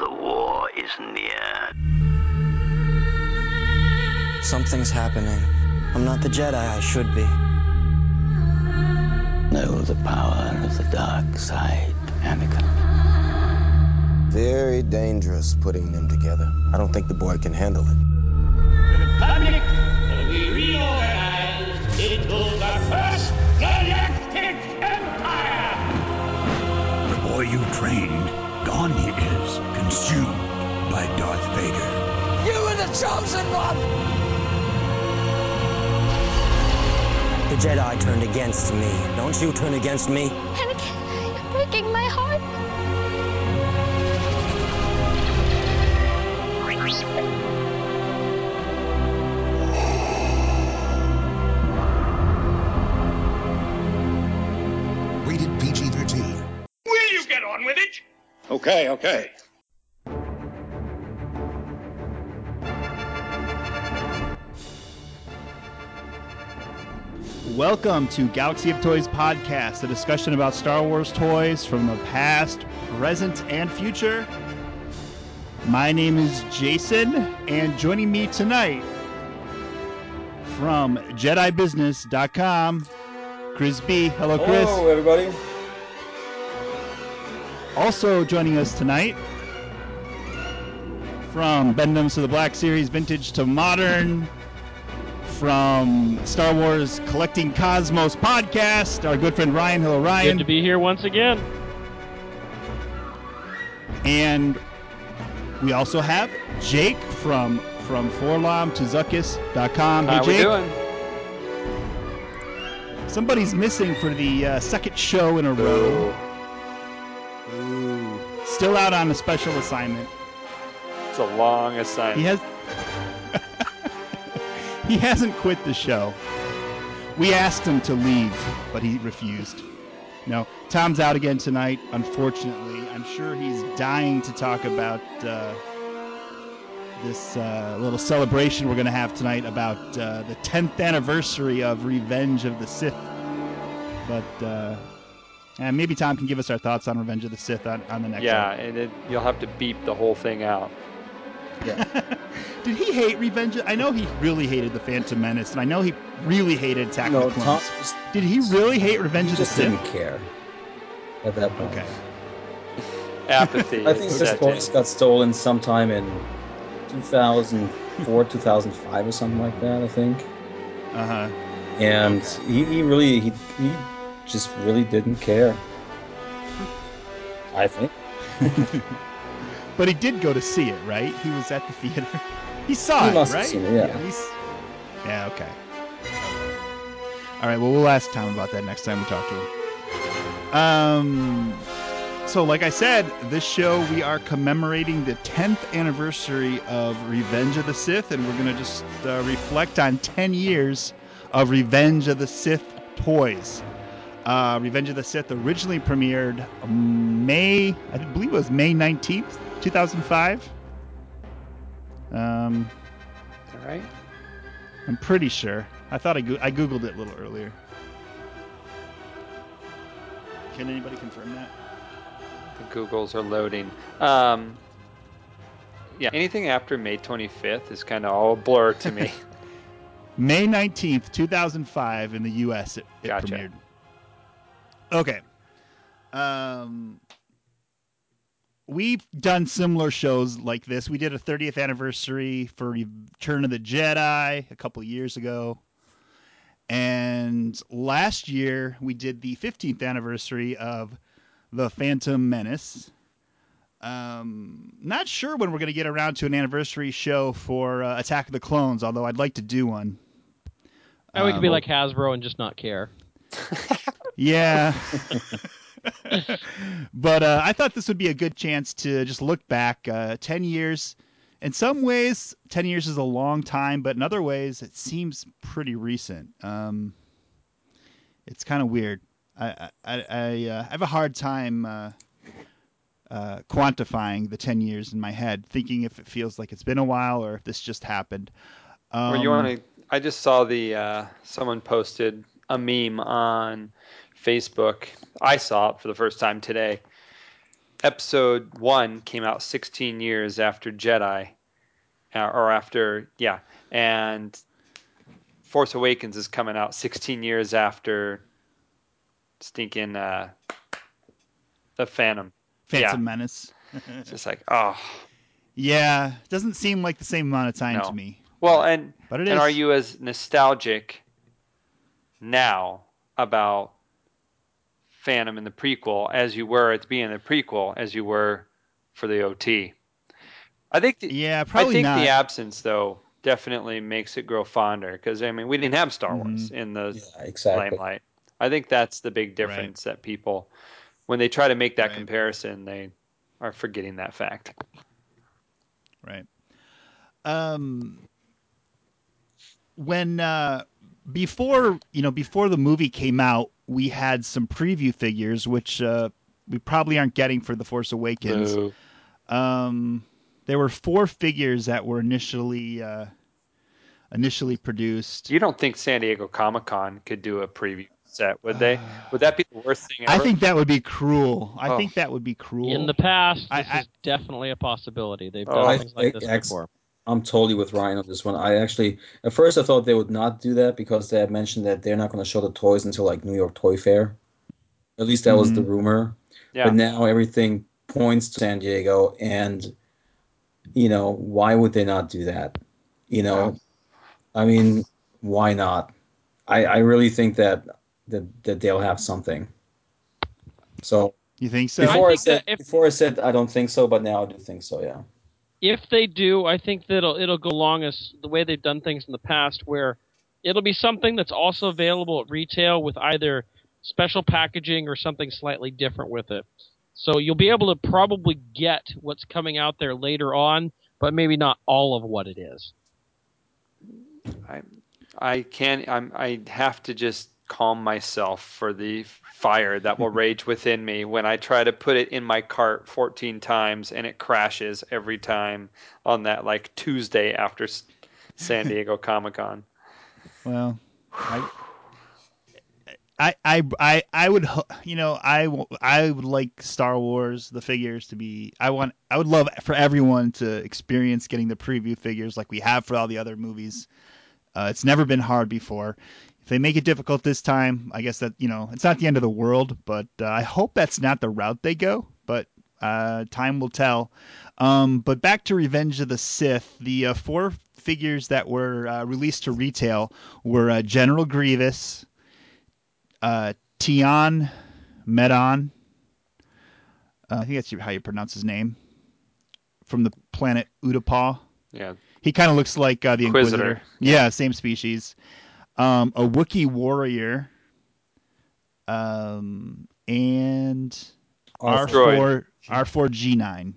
the war is near. Something's happening. I'm not the Jedi I should be. Know the power of the dark side, Anakin. Very dangerous putting them together. I don't think the boy can handle it. Consumed by Darth Vader. You are the chosen one! The Jedi turned against me. Don't you turn against me? Anakin, you're breaking my heart. Rated PG 13. Will you get on with it? Okay, okay. Welcome to Galaxy of Toys podcast, a discussion about Star Wars toys from the past, present, and future. My name is Jason, and joining me tonight from JediBusiness.com, Chris B. Hello, Chris. Hello, everybody. Also joining us tonight from Bendems to the Black Series, Vintage to Modern, from Star Wars Collecting Cosmos podcast, our good friend Ryan. Hello, Ryan. Good to be here once again. And we also have Jake from from 4-LOM to Zuckus.com. Hey, How we Jake. doing? Somebody's missing for the uh, second show in a row. Ooh. Still out on a special assignment. It's a long assignment. He has. He hasn't quit the show. We asked him to leave, but he refused. No, Tom's out again tonight. Unfortunately, I'm sure he's dying to talk about uh, this uh, little celebration we're going to have tonight about uh, the 10th anniversary of Revenge of the Sith. But uh, and maybe Tom can give us our thoughts on Revenge of the Sith on, on the next. yeah, and it, you'll have to beep the whole thing out. Did he hate Revenge? I know he really hated the Phantom Menace, and I know he really hated Attack No, of the Clones. just, Did he really hate Revenge he of the just Sith? didn't care at that point. Okay. Apathy. I think is this set got stolen sometime in 2004, 2005, or something like that. I think. Uh huh. And Okay. he, he really he, he just really didn't care. I think. But he did go to see it, right? He was at the theater. He saw He it, right? seen it, yeah. he's- yeah. Okay. All right. Well, we'll ask Tom about that next time we talk to him. Um. So, like I said, this show we are commemorating the 10th anniversary of Revenge of the Sith, and we're gonna just uh, reflect on 10 years of Revenge of the Sith toys. Uh, Revenge of the Sith originally premiered May, I believe it was May 19th, 2005. Um, All right. I'm pretty sure. I thought I, go- I googled it a little earlier. Can anybody confirm that? The Googles are loading. Um, yeah, anything after May 25th is kind of all a blur to me. May 19th, 2005 in the US it, it Gotcha. premiered. Okay. Um we've done similar shows like this. We did a 30th anniversary for Return of the Jedi a couple years ago. And last year we did the 15th anniversary of The Phantom Menace. Um, not sure when we're going to get around to an anniversary show for uh, Attack of the Clones, although I'd like to do one. Oh, we could be Um, like Hasbro and just not care. Yeah. but uh, I thought this would be a good chance to just look back uh, 10 years. In some ways, 10 years is a long time, but in other ways, it seems pretty recent. Um, it's kind of weird. I, I, I, uh, I have a hard time uh, uh, quantifying the 10 years in my head, thinking if it feels like it's been a while or if this just happened. Um, Or you want to? I just saw the uh, someone posted a meme on Facebook. I saw it for the first time today. Episode one came out 16 years after Jedi, uh, or after yeah, and Force Awakens is coming out 16 years after stinking uh, the Phantom. Phantom Yeah. Menace. It's just like oh yeah, doesn't seem like the same amount of time No. to me. well, and But it and are you as nostalgic now about Phantom in the prequel as you were at being beginning the prequel as you were for the OT? I think the, Yeah, I think not. the absence though definitely makes it grow fonder because I mean we didn't have Star Wars Mm-hmm. in the Yeah, exactly. limelight. I think that's the big difference that people, when they try to make that Right. comparison, they are forgetting that fact. Right. Um when uh before, you know, before the movie came out, we had some preview figures which uh we probably aren't getting for The Force Awakens. Boo. Um there were four figures that were initially uh initially produced. You don't think San Diego Comic Con could do a preview set, would they? Would that be the worst thing ever? I think that would be cruel. I Oh. think that would be cruel. In the past, I- this I- is definitely a possibility. They've done Oh, things like this ex- before. I'm totally with Ryan on this one. I actually, at first, I thought they would not do that because they had mentioned that they're not going to show the toys until like New York Toy Fair. At least that was the mm-hmm. rumor. yeah. But now everything points to San Diego, and you know why would they not do that? You know, I mean, why not? I, I really think that, that that they'll have something. So you think so? before I, think said if- before I said I don't think so, but now I do think so. Yeah. If they do, I think that it'll it'll go along as the way they've done things in the past, where it'll be something that's also available at retail with either special packaging or something slightly different with it. So you'll be able to probably get what's coming out there later on, but maybe not all of what it is. I, I can't. I'm. I have to just calm myself for the fire that will rage within me when I try to put it in my cart 14 times and it crashes every time on that like Tuesday after San Diego Comic Con. Well, I, I, I, I, I would, you know, I, I would like Star Wars the figures to be. I want, I would love for everyone to experience getting the preview figures like we have for all the other movies. Uh, it's never been hard before. If they make it difficult this time, I guess that you know it's not the end of the world. But uh, I hope that's not the route they go. But uh, time will tell. Um, but back to Revenge of the Sith, the uh, four figures that were uh, released to retail were uh, General Grievous, uh, Tion Medon. Uh, I think that's how you pronounce his name. From the planet Utapau. Yeah. He kind of looks like uh, the Inquisitor. Inquisitor. Yeah, same species. Um, a Wookiee warrior. Um, and R4. R4 R4G9.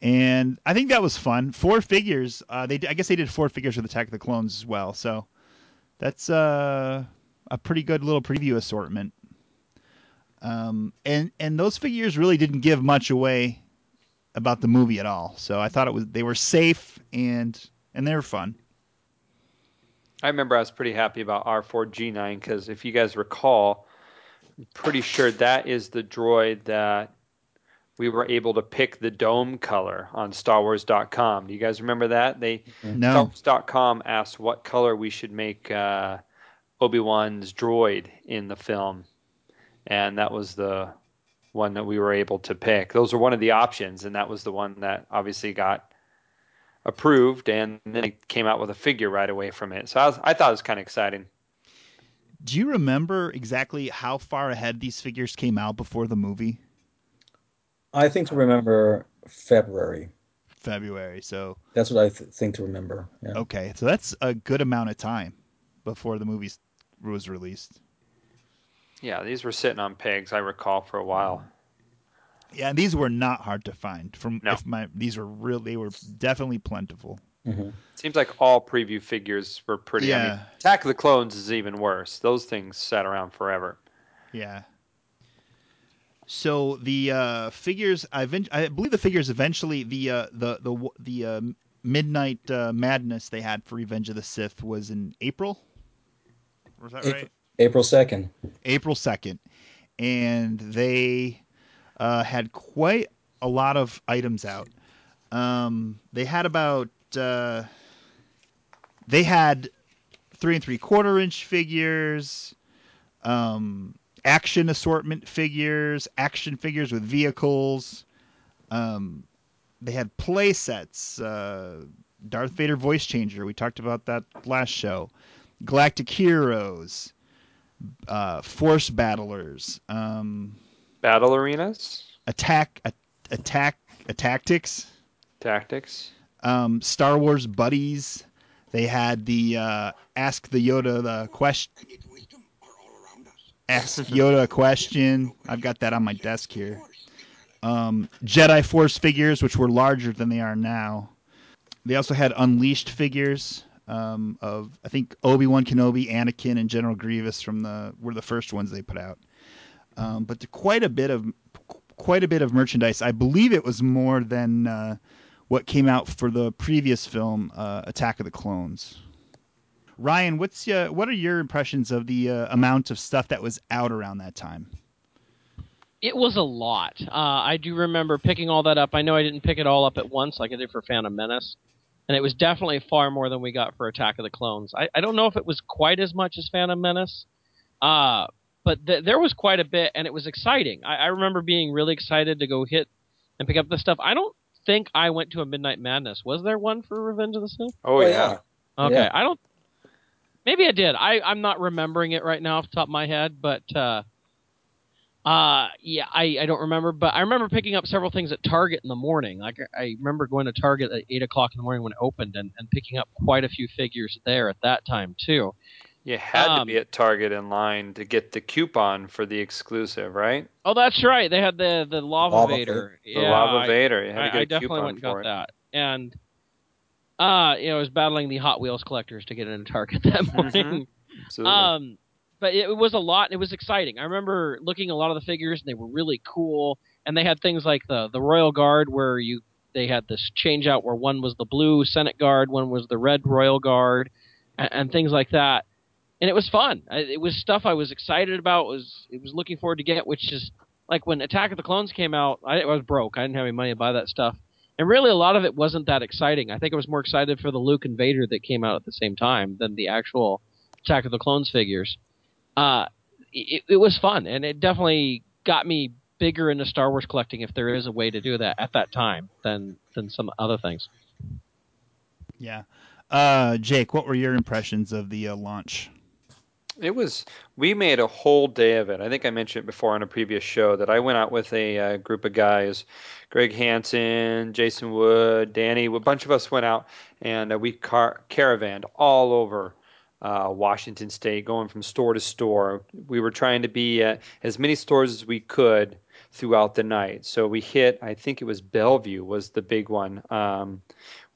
And I think that was fun. Four figures. Uh, they I guess they did four figures with Attack of the Clones as well. So that's uh, a pretty good little preview assortment. Um, and and those figures really didn't give much away about the movie at all. So I thought it was they were safe and and they were fun. I remember I was pretty happy about R4G9 because if you guys recall, I'm pretty sure that is the droid that we were able to pick the dome color on StarWars.com. Do you guys remember that? They No. StarWars.com asked what color we should make uh, Obi Wan's droid in the film, and that was the one that we were able to pick. Those were one of the options, and that was the one that obviously got approved, and then they came out with a figure right away from it. So I, was, I thought it was kind of exciting. Do you remember exactly how far ahead these figures came out before the movie? I think to remember February. February. So That's what I th- think to remember. Yeah. okay, so that's a good amount of time before the movie was released. Yeah, these were sitting on pegs, I recall, for a while. Yeah, and these were not hard to find. From No. if my these were real, they were definitely plentiful. hmm Seems like all preview figures were pretty. I mean, Yeah. Attack of the Clones is even worse. Those things sat around forever. Yeah. So the uh, figures, I, event- I believe the figures eventually the uh, the the the uh, Midnight uh, Madness they had for Revenge of the Sith was in April. Was that April- right? April 2nd. April second, and they uh, had quite a lot of items out. Um, they had about uh, they had three and three quarter inch figures, um, action assortment figures, action figures with vehicles. Um, they had play sets. Uh, Darth Vader voice changer. We talked about that last show. Galactic Heroes, uh, Force Battlers, um, Battle arenas, Attack, a, Attack, Attacktix, tactics. um, Star Wars Buddies. They had the uh, Ask the Yoda the question. Ask Yoda a question. I've got that on my desk here. Um, Jedi Force figures, which were larger than they are now. They also had Unleashed figures um, of I think Obi Wan Kenobi, Anakin, and General Grievous from the were the first ones they put out. Um, but quite a bit of quite a bit of merchandise. I believe it was more than uh, what came out for the previous film, uh, Attack of the Clones. Ryan, what's your, what are your impressions of the uh, amount of stuff that was out around that time? It was a lot. Uh, I do remember picking all that up. I know I didn't pick it all up at once like I did for Phantom Menace, and it was definitely far more than we got for Attack of the Clones. I, I don't know if it was quite as much as Phantom Menace, uh, but th- there was quite a bit, and it was exciting. I, I remember being really excited to go hit and pick up the stuff. I don't think I went to a Midnight Madness. Was there one for Revenge of the Sith? Oh, Oh, yeah. yeah. Okay, Yeah. I don't. Maybe I did. I I'm not remembering it right now off the top of my head, but uh, uh, yeah, I I don't remember. But I remember picking up several things at Target in the morning. Like I remember going to Target at eight o'clock in the morning when it opened, and, and picking up quite a few figures there at that time too. You had to Um, be at Target in line to get the coupon for the exclusive, right? Oh, that's right. They had the the Lava, Lava Vader. The yeah, Lava I- Vader. You had to I, get a I definitely coupon went and for got it. that, and uh, you know, I was battling the Hot Wheels collectors to get into Target that morning. Absolutely. Um, but it, it was a lot. It was exciting. I remember looking at a lot of the figures, and they were really cool. And they had things like the the Royal Guard, where you they had this change out where one was the blue Senate Guard, one was the red Royal Guard, and, and things like that. And it was fun. I, it was stuff I was excited about. Was it was looking forward to get, which is like when Attack of the Clones came out. I, I was broke. I didn't have any money to buy that stuff. And really, a lot of it wasn't that exciting. I think I was more excited for the Luke and Vader that came out at the same time than the actual Attack of the Clones figures. Uh, it, it was fun, and it definitely got me bigger into Star Wars collecting, if there is a way to do that at that time, than than some other things. Yeah. Uh, Jake, what were your impressions of the uh, launch? It was. We made a whole day of it. I think I mentioned it before on a previous show that I went out with a uh, group of guys, Greg Hansen, Jason Wood, Danny. A bunch of us went out and uh, we car- caravanned all over uh, Washington State, going from store to store. We were trying to be at as many stores as we could throughout the night. So we hit. I think it was Bellevue was the big one. Um,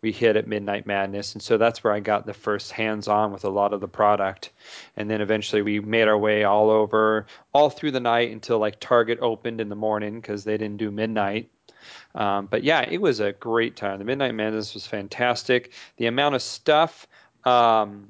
we hit at Midnight Madness, and so that's where I got the first hands-on with a lot of the product. And then eventually we made our way all over, all through the night until like Target opened in the morning because they didn't do midnight. Um, but yeah, it was a great time. The Midnight Madness was fantastic. The amount of stuff um,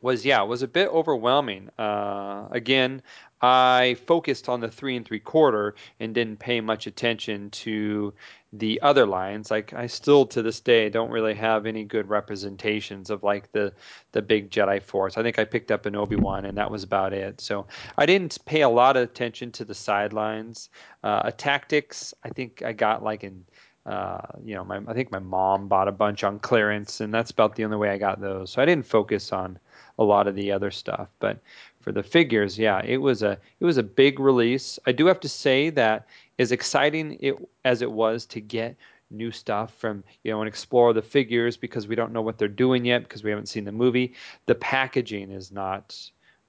was yeah was a bit overwhelming. Uh, again, I focused on the three and three quarter and didn't pay much attention to the other lines. Like I still to this day don't really have any good representations of like the the big Jedi Force. I think I picked up an Obi Wan and that was about it. So I didn't pay a lot of attention to the sidelines. Uh, Attacktix I think I got like in. Uh, you know, my, I think my mom bought a bunch on clearance, and that's about the only way I got those. So I didn't focus on a lot of the other stuff. But for the figures, yeah, it was a it was a big release. I do have to say that as exciting it as it was to get new stuff from you know and explore the figures because we don't know what they're doing yet because we haven't seen the movie. The packaging is not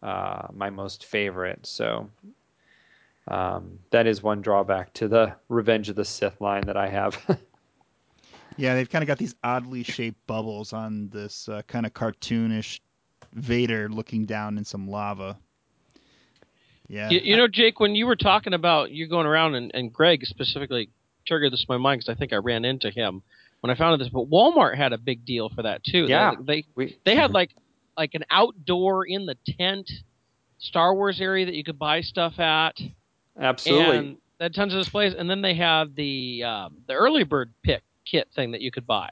uh, my most favorite, so um, that is one drawback to the Revenge of the Sith line that I have. Yeah, they've kind of got these oddly shaped bubbles on this uh, kind of cartoonish Vader looking down in some lava. Yeah. You, you know, Jake, when you were talking about you going around and, and Greg specifically triggered this in my mind because I think I ran into him when I found this. But Walmart had a big deal for that too. Yeah. they they, we, they had like like an outdoor in the tent Star Wars area that you could buy stuff at. absolutely. And They had tons of displays, and then they have the um, the early bird pick kit thing that you could buy.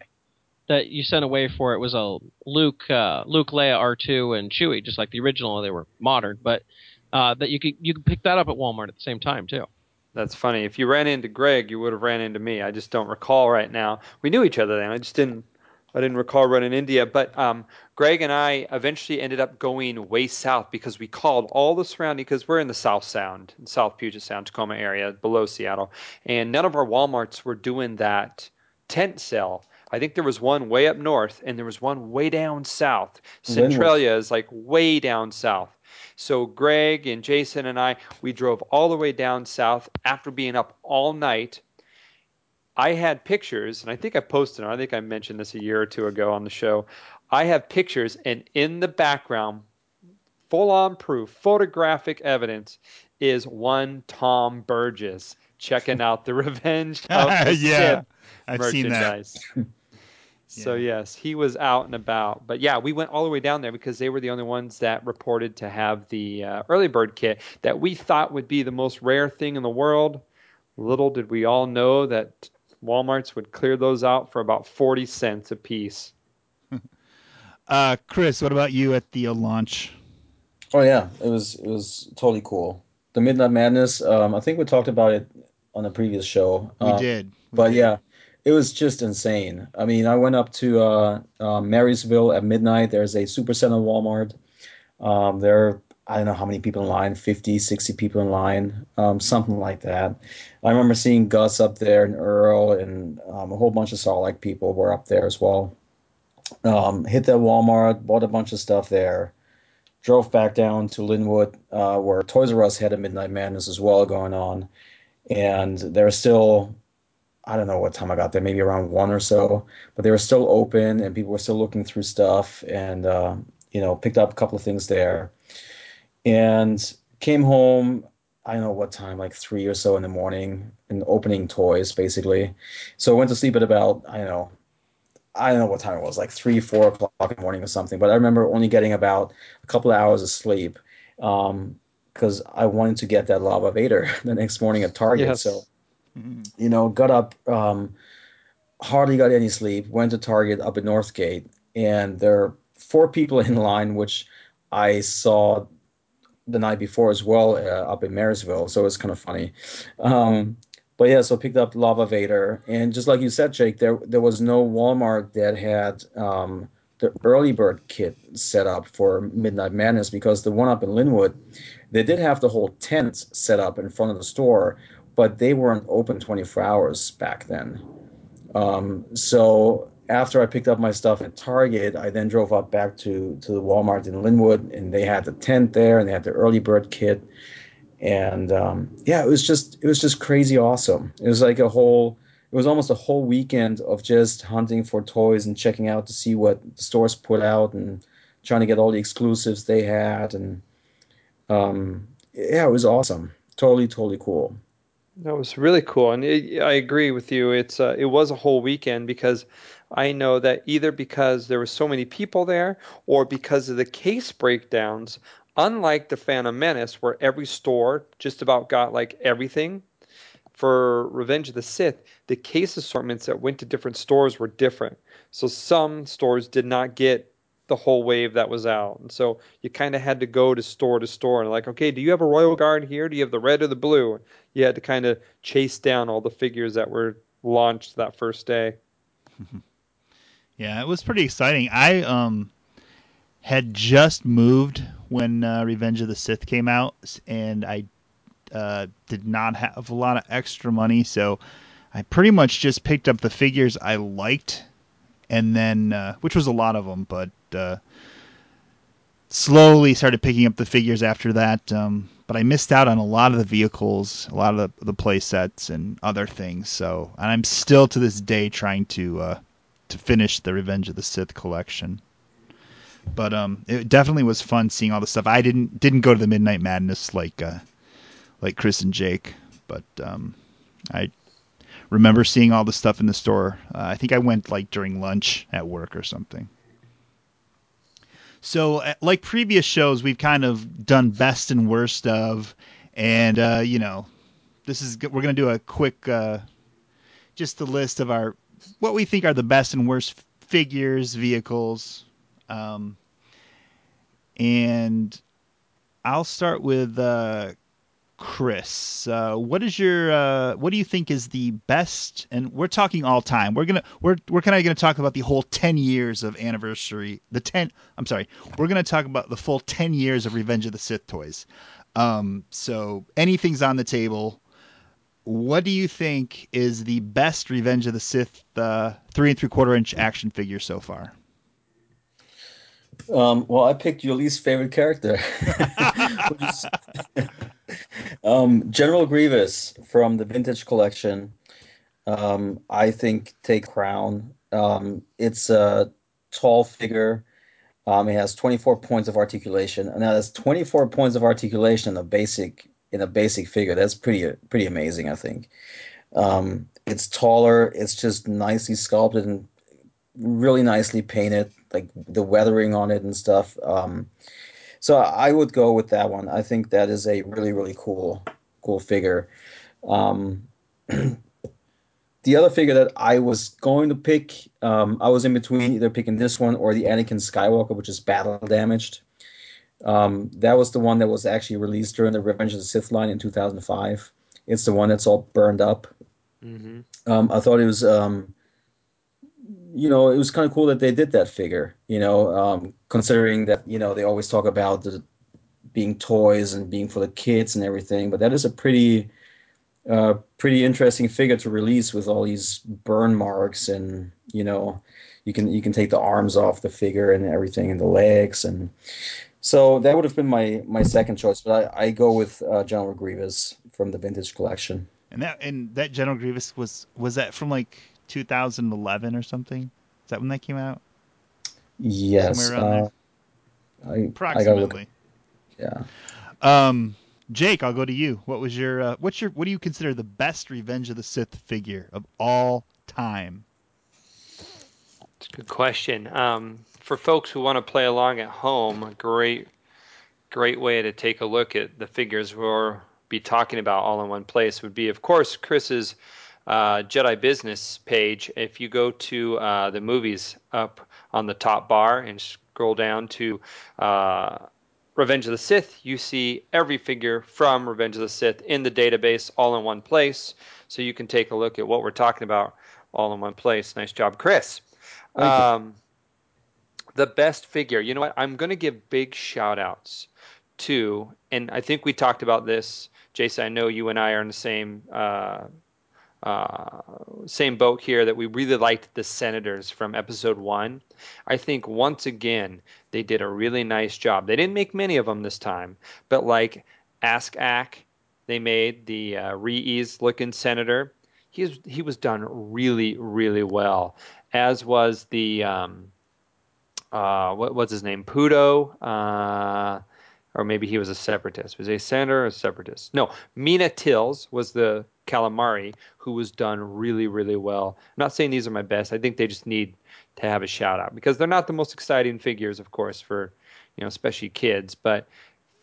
That you sent away for it was a Luke, uh, Luke, Leia, R two, and Chewie, just like the original. They were modern, but uh, that you could you could pick that up at Walmart at the same time too. That's funny. If you ran into Greg, you would have ran into me. I just don't recall right now. We knew each other then. I just didn't. I didn't recall running India. But um, Greg and I eventually ended up going way south because we called all the surrounding because we're in the South Sound, South Puget Sound, Tacoma area, below Seattle, and none of our WalMarts were doing that tent sale. I think there was one way up north and there was one way down south. Centralia is like way down south. So Greg and Jason and I, we drove all the way down south after being up all night. I had pictures, and I think I posted them. I think I mentioned this a year or two ago on the show. I have pictures, and in the background, full on proof, photographic evidence, is one Tom Burgess checking out the Revenge of the Yeah, I've seen that. merchandise. So yes, he was out and about. But yeah, we went all the way down there because they were the only ones that reported to have the uh, early bird kit that we thought would be the most rare thing in the world. Little did we all know that Walmart's would clear those out for about 40 cents a piece. Uh, Chris, what about you at the uh, launch? Oh yeah, it was it was totally cool. The Midnight Madness. Um, I think we talked about it on a previous show. We Um, did. We but did. yeah, it was just insane. I mean, I went up to uh, uh, Marysville at midnight. There's a Supercenter Walmart. Um, there are, I don't know how many people in line, 50, 60 people in line, um, something like that. I remember seeing Gus up there and Earl and um, a whole bunch of Sarlacc people were up there as well. Um, hit that Walmart, bought a bunch of stuff there, drove back down to Lynnwood, uh, where Toys R Us had a Midnight Madness as well going on. And there was still I don't know what time I got there, maybe around one or so, but they were still open and people were still looking through stuff and, uh, you know, picked up a couple of things there and came home. I don't know what time, like three or so in the morning, and opening toys basically. So I went to sleep at about, I don't know, I don't know what time it was, like three, four o'clock in the morning or something. But I remember only getting about a couple of hours of sleep because I wanted to get that Lava Vader the next morning at Target. Yes. So you know, got up, um, hardly got any sleep, went to Target up at Northgate, and there are four people in line, which I saw the night before as well uh, up in Marysville. So it was kind of funny. Um, but yeah, so picked up Lava Vader, and just like you said, Jake, there there was no Walmart that had um, the early bird kit set up for Midnight Madness because the one up in Lynnwood, they did have the whole tent set up in front of the store, but they weren't open 24 hours back then. Um, so after I picked up my stuff at Target, I then drove up back to to the Walmart in Lynnwood, and they had the tent there, and they had the early bird kit, and um, yeah, it was just it was just crazy awesome. It was like a whole. It was almost a whole weekend of just hunting for toys and checking out to see what the stores put out and trying to get all the exclusives they had and um, yeah, it was awesome. Totally, totally cool. That was really cool, and it, I agree with you. It's uh, it was a whole weekend because I know that either because there were so many people there or because of the case breakdowns. Unlike the Phantom Menace, where every store just about got like everything, for Revenge of the Sith, the case assortments that went to different stores were different. So some stores did not get the whole wave that was out. And so you kind of had to go to store to store and like, okay, do you have a Royal Guard here? Do you have the red or the blue? You had to kind of chase down all the figures that were launched that first day. Yeah, it was pretty exciting. I um had just moved when uh, Revenge of the Sith came out, and I uh, did not have a lot of extra money, so I pretty much just picked up the figures I liked, and then uh, which was a lot of them, but uh, slowly started picking up the figures after that. Um, but I missed out on a lot of the vehicles, a lot of the, the play sets, and other things. So, and I'm still to this day trying to uh, to finish the Revenge of the Sith collection. But um, it definitely was fun seeing all the stuff. I didn't didn't go to the Midnight Madness like uh, like Chris and Jake, but um, I remember seeing all the stuff in the store. Uh, I think I went like during lunch at work or something. So, uh, like previous shows, we've kind of done best and worst of, and uh, you know, this is we're gonna do a quick, uh, just the list of our what we think are the best and worst figures, vehicles, um, and I'll start with uh, Chris. Uh, what is your uh, what do you think is the best? And we're talking all time. We're gonna we're we're kind of gonna talk about the whole ten years of anniversary. The ten. I'm sorry. We're gonna talk about the full ten years of Revenge of the Sith toys. Um, so anything's on the table. What do you think is the best Revenge of the Sith uh, three and three quarter inch action figure so far? Um, well, I picked your least favorite character. um, General Grievous from the Vintage Collection. Um, I think take crown. Um, it's a tall figure. Um, it has 24 points of articulation, and that is 24 points of articulation in a basic in a basic figure. That's pretty pretty amazing, I think. Um, it's taller. It's just nicely sculpted and really nicely painted, like the weathering on it and stuff. Um, so I would go with that one. I think that is a really really cool cool figure. Um, the other figure that I was going to pick, um, I was in between either picking this one or the Anakin Skywalker, which is battle damaged. Um, that was the one that was actually released during the Revenge of the Sith line in 2005. It's the one that's all burned up. Mm-hmm. Um, I thought it was, um, you know, it was kind of cool that they did that figure. You know, um, considering that you know they always talk about the being toys and being for the kids and everything, but that is a pretty uh, pretty interesting figure to release with all these burn marks and you know you can you can take the arms off the figure and everything and the legs and so that would have been my my second choice but i, I go with uh, general grievous from the vintage collection. And that and that general grievous was was that from like 2011 or something? Is that when that came out yes uh, I, approximately I yeah um Jake, I'll go to you. What was your uh, what's your what do you consider the best Revenge of the Sith figure of all time? It's a good question. Um, for folks who want to play along at home, a great great way to take a look at the figures we'll be talking about all in one place would be, of course, Chris's uh, Jedi Business page. If you go to uh, the movies up on the top bar and scroll down to uh, Revenge of the Sith, you see every figure from Revenge of the Sith in the database all in one place. So you can take a look at what we're talking about all in one place. Nice job, Chris. Um, the best figure, you know what? I'm going to give big shout outs to, and I think we talked about this, Jason. I know you and I are in the same. Uh, uh, same boat here that we really liked the senators from episode one. I think once again they did a really nice job. They didn't make many of them this time, but like Ask Aak, they made the uh, Re-Ease looking senator. He was, he was done really really well, as was the um, uh, what was his name Pudo. Uh, or maybe he was a separatist. Was he a senator or a separatist? No, Meena Tills was the calamari who was done really, really well. I'm not saying these are my best. I think they just need to have a shout out because they're not the most exciting figures, of course, for you know, especially kids. But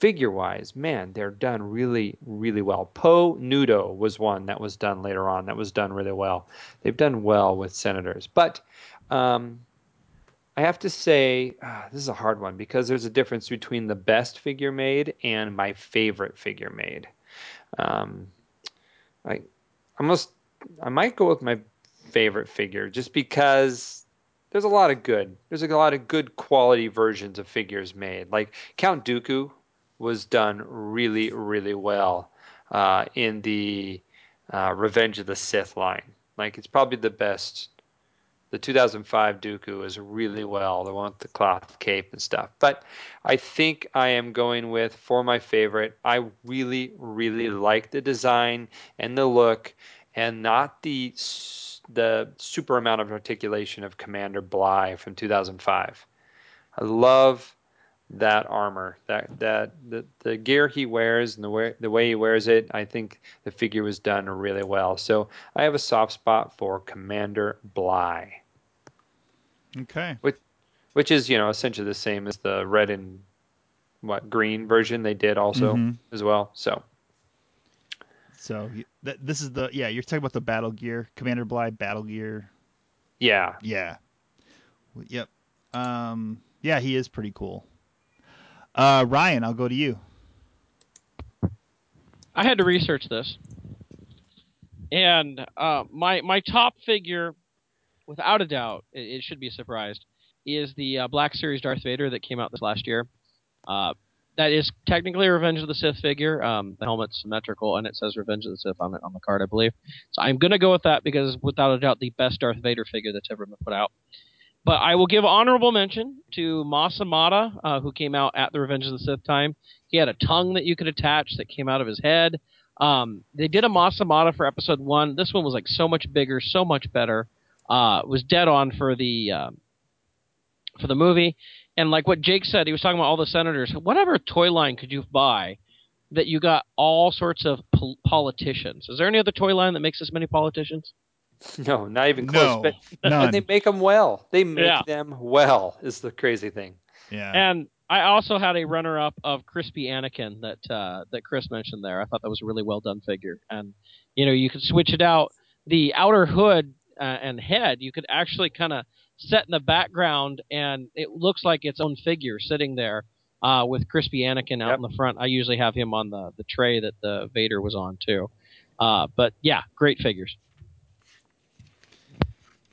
figure wise, man, they're done really, really well. Po Nudo was one that was done later on that was done really well. They've done well with senators, but um, I have to say, ah, this is a hard one because there's a difference between the best figure made and my favorite figure made. Um, I almost, I might go with my favorite figure just because there's a lot of good. There's a lot of good quality versions of figures made. Like Count Dooku was done really, really well uh, in the uh, Revenge of the Sith line. Like it's probably the best the 2005 Dooku is really well, the one with the cloth cape and stuff. But I think I am going with for my favorite. I really, really like the design and the look, and not the the super amount of articulation of Commander Bly from 2005. I love that armor, that that the, the gear he wears and the way the way he wears it. I think the figure was done really well. So I have a soft spot for Commander Bly. Okay. Which, which is you know essentially the same as the red and what green version they did also Mhm. as well. So So th- this is the yeah. You're talking about the battle gear, Commander Bly battle gear. Yeah. Yeah. Yep. Um. Yeah, he is pretty cool. Uh, Ryan, I'll go to you. I had to research this, and uh, my my top figure, without a doubt, it, it should be surprised, is the uh, Black Series Darth Vader that came out this last year. Uh, that is technically a Revenge of the Sith figure. Um, the helmet's symmetrical, and it says Revenge of the Sith on it on the card, I believe. So I'm gonna go with that because, without a doubt, the best Darth Vader figure that's ever been put out. But I will give honorable mention to Mas Amedda, uh, who came out at the Revenge of the Sith time. He had a tongue that you could attach that came out of his head. Um, they did a Mas Amedda for episode one. This one was like so much bigger, so much better. Uh, was dead on for the uh, for the movie. And like what Jake said, he was talking about all the senators. Whatever toy line could you buy that you got all sorts of pol- politicians? Is there any other toy line that makes this many politicians? No, not even close. No, but none. they make them well. They make Yeah. them well. Is the crazy thing. Yeah. And I also had a runner-up of Crispy Anakin that uh, that Chris mentioned there. I thought that was a really well done figure, and you know you could switch it out. The outer hood uh, and head you could actually kind of set in the background, and it looks like its own figure sitting there uh, with Crispy Anakin out Yep. in the front. I usually have him on the the tray that the Vader was on too. Uh, but yeah, great figures.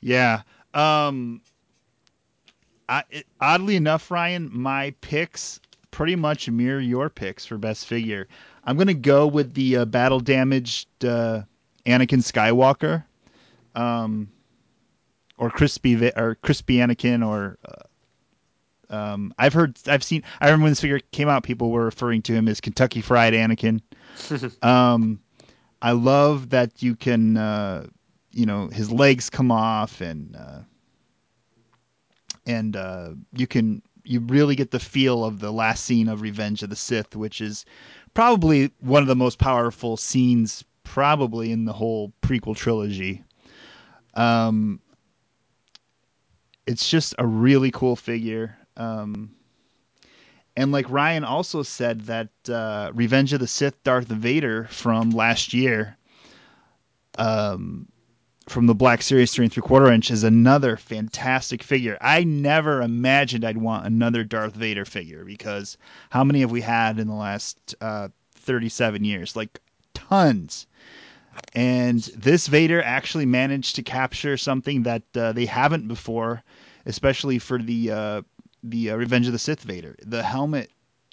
Yeah. Um. I, it, oddly enough, Ryan, my picks pretty much mirror your picks for best figure. I'm gonna go with the uh, battle damaged uh, Anakin Skywalker, um, or crispy or crispy Anakin, or uh, um, I've heard, I've seen. I remember when this figure came out, people were referring to him as Kentucky Fried Anakin. um, I love that you can, uh, you know, his legs come off and. Uh, and uh, you can you really get the feel of the last scene of Revenge of the Sith, which is probably one of the most powerful scenes probably in the whole prequel trilogy. Um, it's just a really cool figure. Um, and like Ryan also said that uh, Revenge of the Sith Darth Vader from last year, um, from the Black Series three and three quarter inch is another fantastic figure. I never imagined I'd want another Darth Vader figure because how many have we had in the last uh, 37 years? Like tons. And this Vader actually managed to capture something that uh, they haven't before, especially for the uh, the uh, Revenge of the Sith Vader. The helmet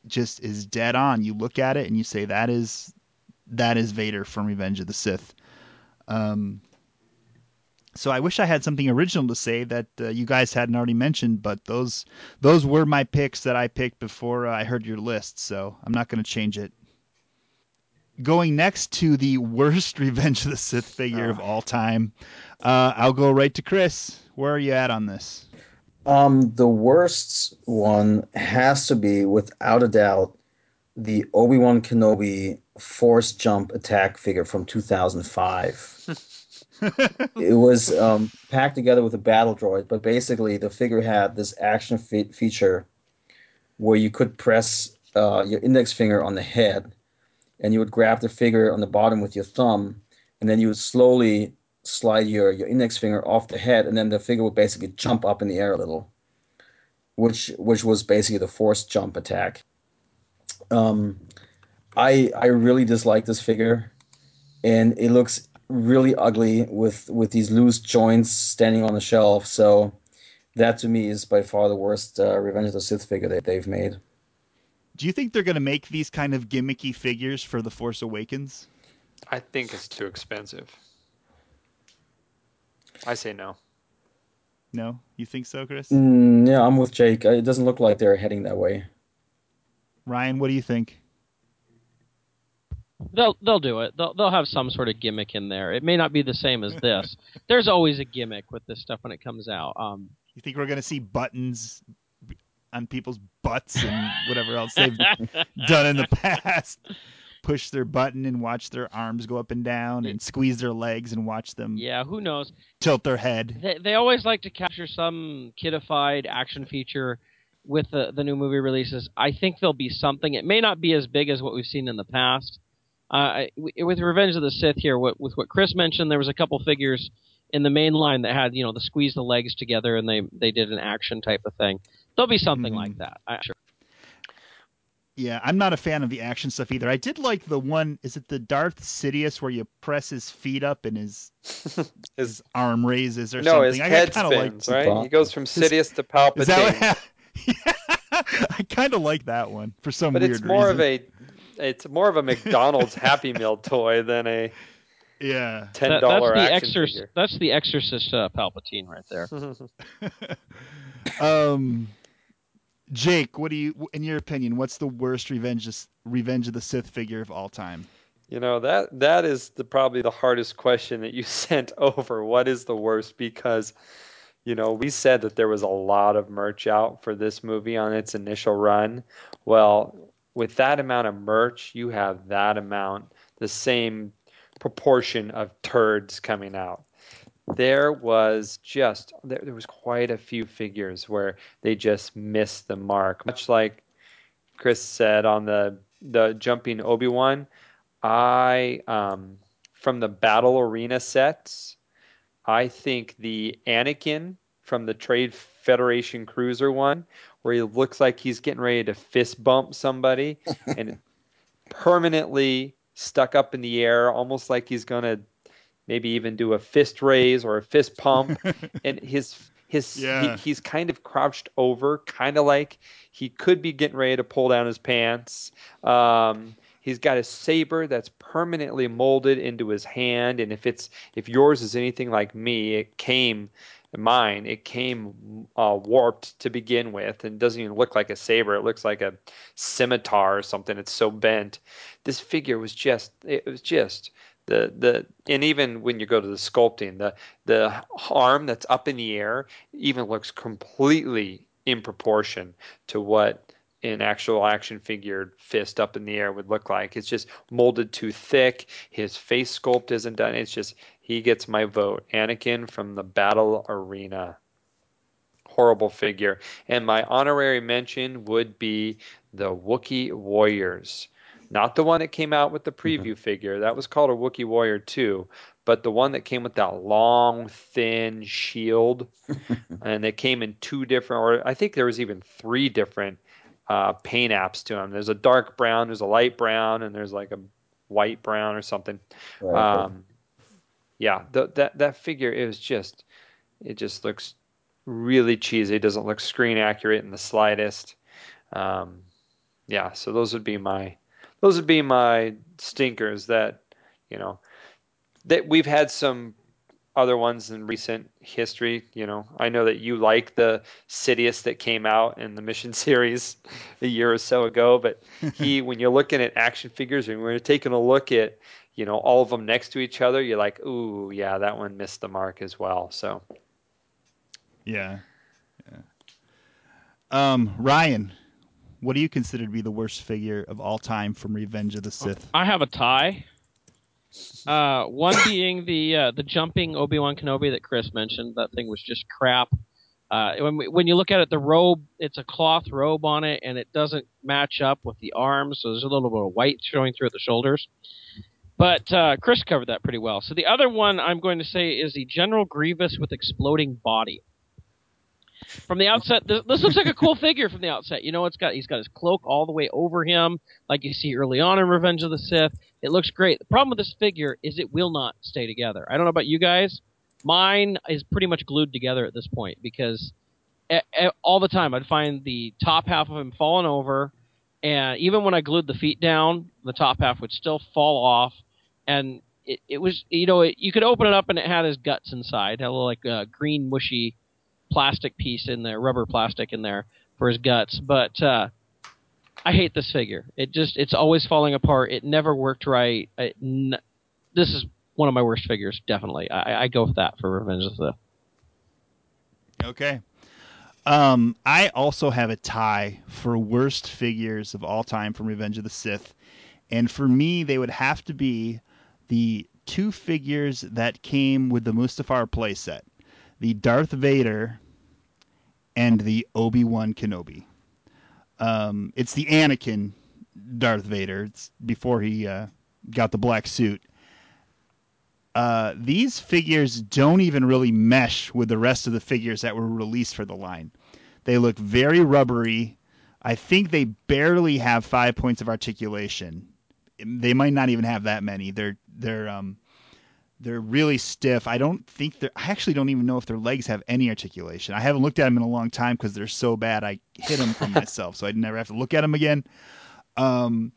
just is dead on. You look at it and you say that is that is Vader from Revenge of the Sith. Um, so I wish I had something original to say that uh, you guys hadn't already mentioned, but those those were my picks that I picked before I heard your list, so I'm not going to change it. Going next to the worst Revenge of the Sith figure of all time, uh, I'll go right to Chris. Where are you at on this? Um, the worst one has to be, without a doubt, the Obi Wan Kenobi Force Jump attack figure from 2005. it was um, packed together with a battle droid, but basically the figure had this action fe- feature where you could press uh, your index finger on the head, and you would grab the figure on the bottom with your thumb, and then you would slowly slide your, your index finger off the head, and then the figure would basically jump up in the air a little, which which was basically the forced jump attack. Um, I I really dislike this figure, and it looks really ugly with with these loose joints standing on the shelf. So that to me is by far the worst uh, Revenge of the Sith figure that they've made. Do you think they're going to make these kind of gimmicky figures for The Force Awakens? I think it's too expensive. I say no. No, you think so, Chris? Mm, yeah, I'm with Jake. It doesn't look like they're heading that way. Ryan, what do you think? They'll they'll do it. They'll they'll have some sort of gimmick in there. It may not be the same as this. There's always a gimmick with this stuff when it comes out. Um, You think we're going to see buttons on people's butts and whatever else they've done in the past? Push their button and watch their arms go up and down, and squeeze their legs and watch them yeah, who knows? tilt their head. They they always like to capture some kidified action feature with the the new movie releases. I think there'll be something. It may not be as big as what we've seen in the past, Uh, with Revenge of the Sith here, what, with what Chris mentioned, there was a couple figures in the main line that had you know the squeeze the legs together and they they did an action type of thing. There'll be something Mhm. like that. I, sure. Yeah, I'm not a fan of the action stuff either. I did like the one. Is it the Darth Sidious where you press his feet up and his his arm raises or no, something? his I head kind of spins, like. right? He goes from Sidious to Palpatine. Is that what I kind of like that one for some but weird it's more reason. of a it's more of a McDonald's Happy Meal toy than a yeah ten That- that's the action exorc- figure. That's the Exorcist uh, Palpatine right there. Um, Jake, what do you, in your opinion, what's the worst Revenge of, Revenge of the Sith figure of all time? You know that that is the probably the hardest question that you sent over. What is the worst? Because you know we said that there was a lot of merch out for this movie on its initial run. Well, with that amount of merch, you have that amount, the same proportion of turds coming out. There was just there, there was quite a few figures where they just missed the mark. Much like Chris said on the the jumping Obi Wan, I um, from the Battle Arena sets, I think the Anakin from the Trade Federation Cruiser one, where he looks like he's getting ready to fist bump somebody, and permanently stuck up in the air, almost like he's gonna maybe even do a fist raise or a fist pump, and his his Yeah. he, he's kind of crouched over, kind of like he could be getting ready to pull down his pants. Um, he's got a saber that's permanently molded into his hand, and if it's if yours is anything like me, it came mine it came uh, warped to begin with and doesn't even look like a saber. It looks like a scimitar or something. It's so bent. This figure was just it was just the the and even when you go to the sculpting the the arm that's up in the air even looks completely in proportion to what an actual action figure fist up in the air would look like. It's just molded too thick. His face sculpt isn't done. It's just he gets my vote. Anakin from the battle arena. Horrible figure. And my honorary mention would be the Wookiee Warriors. Not the one that came out with the mm-hmm. preview figure. That was called a Wookiee Warrior 2, but the one that came with that long, thin shield, and it came in two different, or I think there was even three different uh, paint apps to them. There's a dark brown, there's a light brown, and there's like a white brown or something. Right. Um, yeah, the, that that figure it was just, it just looks really cheesy. It doesn't look screen accurate in the slightest. Um, yeah, so those would be my those would be my stinkers that you know that we've had some other ones in recent history you know i know that you like the sidious that came out in the mission series a year or so ago but he when you're looking at action figures and when you're taking a look at you know all of them next to each other you're like ooh yeah that one missed the mark as well so Yeah. yeah. Um, Ryan, what do you consider to be the worst figure of all time from Revenge of the Sith? I have a tie. Uh, one being the uh, the jumping Obi Wan Kenobi that Chris mentioned. That thing was just crap. Uh, when we, when you look at it, the robe it's a cloth robe on it, and it doesn't match up with the arms. So there's a little bit of white showing through at the shoulders. But uh, Chris covered that pretty well. So the other one I'm going to say is the General Grievous with exploding body. From the outset, this, looks like a cool figure from the outset. You know, it's got he's got his cloak all the way over him, like you see early on in Revenge of the Sith. It looks great. The problem with this figure is it will not stay together. I don't know about you guys. Mine is pretty much glued together at this point because a- a- all the time I'd find the top half of him falling over, and even when I glued the feet down, the top half would still fall off, and it, it was you know it, you could open it up and it had his guts inside, had a little like uh, green mushy plastic piece in there, rubber plastic in there for his guts, but. uh I hate this figure. It just it's always falling apart. It never worked right. This is one of my worst figures, definitely. I, I go with that for Revenge of the. Okay. Um, I also have a tie for worst figures of all time from Revenge of the Sith. And for me, they would have to be the two figures that came with the Mustafar playset the Darth Vader and the Obi Wan Kenobi. Um, it's the Anakin Darth Vader. It's before he uh, got the black suit. Uh, these figures don't even really mesh with the rest of the figures that were released for the line. They look very rubbery. I think they barely have five points of articulation. They might not even have that many. They're they're um they're really stiff. I don't think they're. I actually don't even know if their legs have any articulation. I haven't looked at them in a long time because they're so bad. I hid them from myself, so I'd never have to look at them again. Um,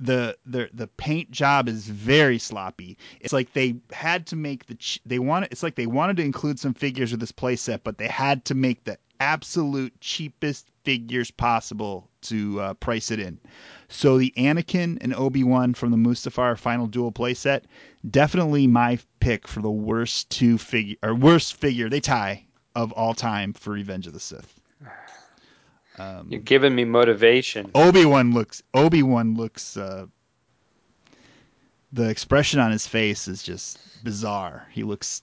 the the the paint job is very sloppy. It's like they had to make the ch- they wanted. It's like they wanted to include some figures with this playset, but they had to make the absolute cheapest figures possible to uh, price it in. So the Anakin and Obi Wan from the Mustafar Final Duel playset, definitely my pick for the worst two figure or worst figure they tie of all time for Revenge of the Sith. Um, You're giving me motivation. Obi Wan looks Obi Wan looks. Uh, the expression on his face is just bizarre. He looks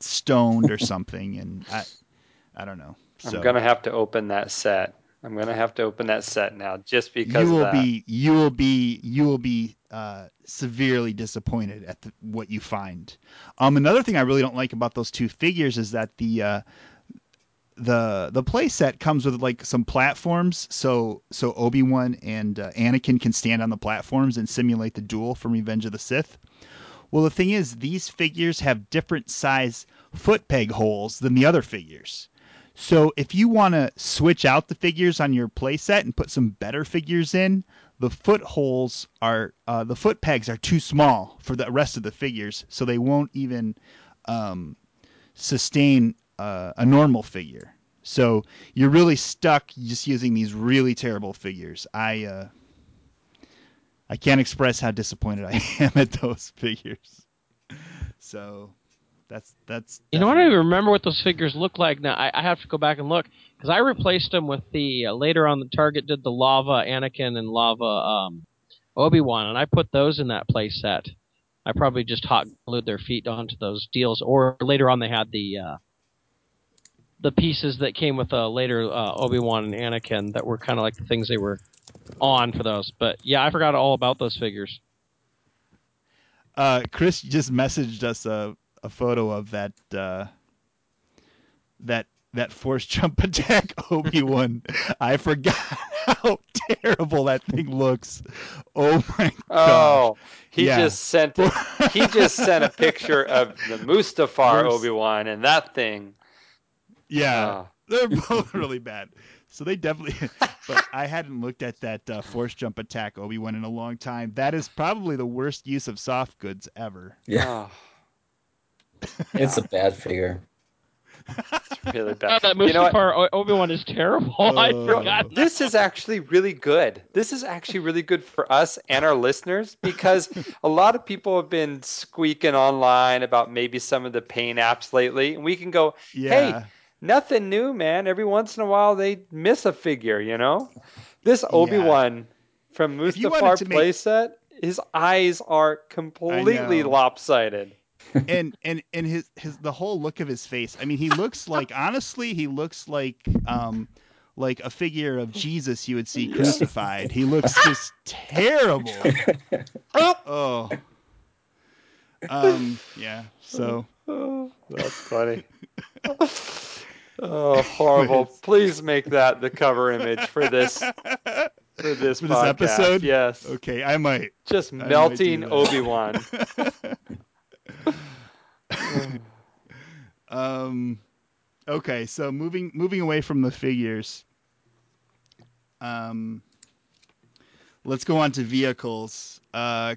stoned or something, and I, I don't know. So I'm gonna have to open that set. I'm gonna have to open that set now, just because you will be you will be you will be uh, severely disappointed at the, what you find. Um, another thing I really don't like about those two figures is that the uh, the the play set comes with like some platforms, so so Obi Wan and uh, Anakin can stand on the platforms and simulate the duel from Revenge of the Sith. Well, the thing is, these figures have different size foot peg holes than the other figures. So if you want to switch out the figures on your playset and put some better figures in, the foot holes are uh, the foot pegs are too small for the rest of the figures, so they won't even um, sustain uh, a normal figure. So you're really stuck just using these really terrible figures. I uh, I can't express how disappointed I am at those figures. So that's that's You know, I don't even remember what those figures look like now. I, I have to go back and look because I replaced them with the uh, later on the Target did the Lava Anakin and Lava um, Obi Wan, and I put those in that play set. I probably just hot glued their feet onto those deals, or later on they had the uh, the pieces that came with uh, later uh, Obi Wan and Anakin that were kind of like the things they were on for those. But yeah, I forgot all about those figures. Uh, Chris just messaged us a, a photo of that uh, that that force jump attack Obi Wan. I forgot how terrible that thing looks. Oh my Oh, god! he Yeah. just sent it. he just sent a picture of the Mustafar Obi Wan, and that thing. Yeah, Oh. they're both really bad. So they definitely. but I hadn't looked at that uh, force jump attack Obi Wan in a long time. That is probably the worst use of soft goods ever. Yeah, Oh, it's a bad figure. it's really Oh, bad. that You know what? Mustafar Obi Wan is terrible. I Oh. forgot. This is actually really good. This is actually really good for us and our listeners because a lot of people have been squeaking online about maybe some of the paint apps lately, and we can go, Yeah. hey, nothing new, man. Every once in a while they miss a figure, you know? This Obi Wan from If Mustafar to make- playset, his eyes are completely lopsided. And and and his his the whole look of his face. I mean, he looks like honestly, he looks like um like a figure of Jesus you would see crucified. He looks just terrible. Oh. Um yeah. So Oh, that's funny. oh, horrible. Please make that the cover image for this for this For this episode? Yes. okay, I might Just might melting that. Obi-Wan. um okay, so moving moving away from the figures. Um let's go on to vehicles. Uh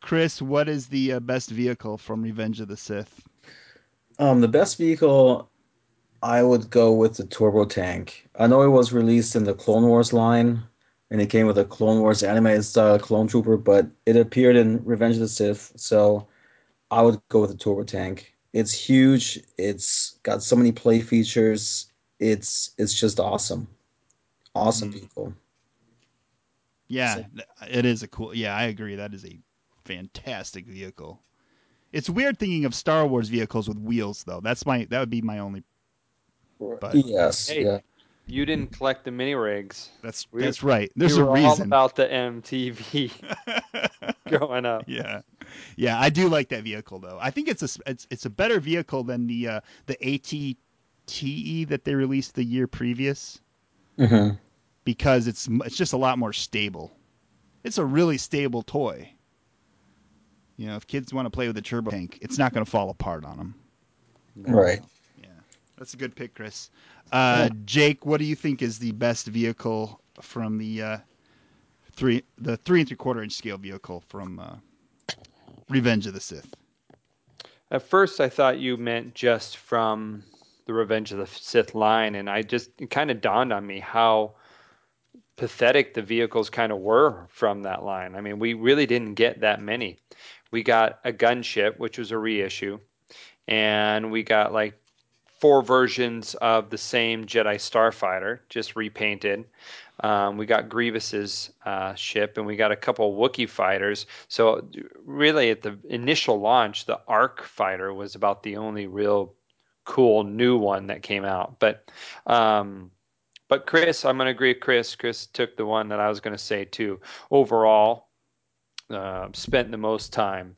Chris, what is the uh, best vehicle from Revenge of the Sith? Um, the best vehicle, I would go with the turbo tank. I know it was released in the Clone Wars line, and it came with a Clone Wars animated style clone trooper, but it appeared in Revenge of the Sith, so I would go with the turbo tank. It's huge. It's got so many play features. It's it's just awesome, awesome Mm. vehicle. Yeah, So- it is a cool. Yeah, I agree. That is a fantastic vehicle. It's weird thinking of Star Wars vehicles with wheels, though. That's my that would be my only. But- yes, Hey. yeah. You didn't collect the mini rigs. That's We- that's right. There's we a were all reason. about the MTV growing up. yeah, yeah. I do like that vehicle though. I think it's a it's it's a better vehicle than the uh, the ATTE that they released the year previous hmm because it's it's just a lot more stable. It's a really stable toy. You know, if kids want to play with a turbo tank, it's not going to fall apart on them. Right. Yeah, that's a good pick, Chris. Uh, Jake, what do you think is the best vehicle from the uh, three the three and three quarter inch scale vehicle from uh, Revenge of the Sith? At first, I thought you meant just from the Revenge of the Sith line, and I just it kind of dawned on me how pathetic the vehicles kind of were from that line. I mean, we really didn't get that many. We got a gunship, which was a reissue, and we got like four versions of the same Jedi Starfighter, just repainted. Um, we got Grievous's uh, ship, and we got a couple Wookiee fighters. So really, at the initial launch, the Arc fighter was about the only real cool new one that came out. But um, but Chris, I'm going to agree with Chris. Chris took the one that I was going to say too. Overall, uh, spent the most time,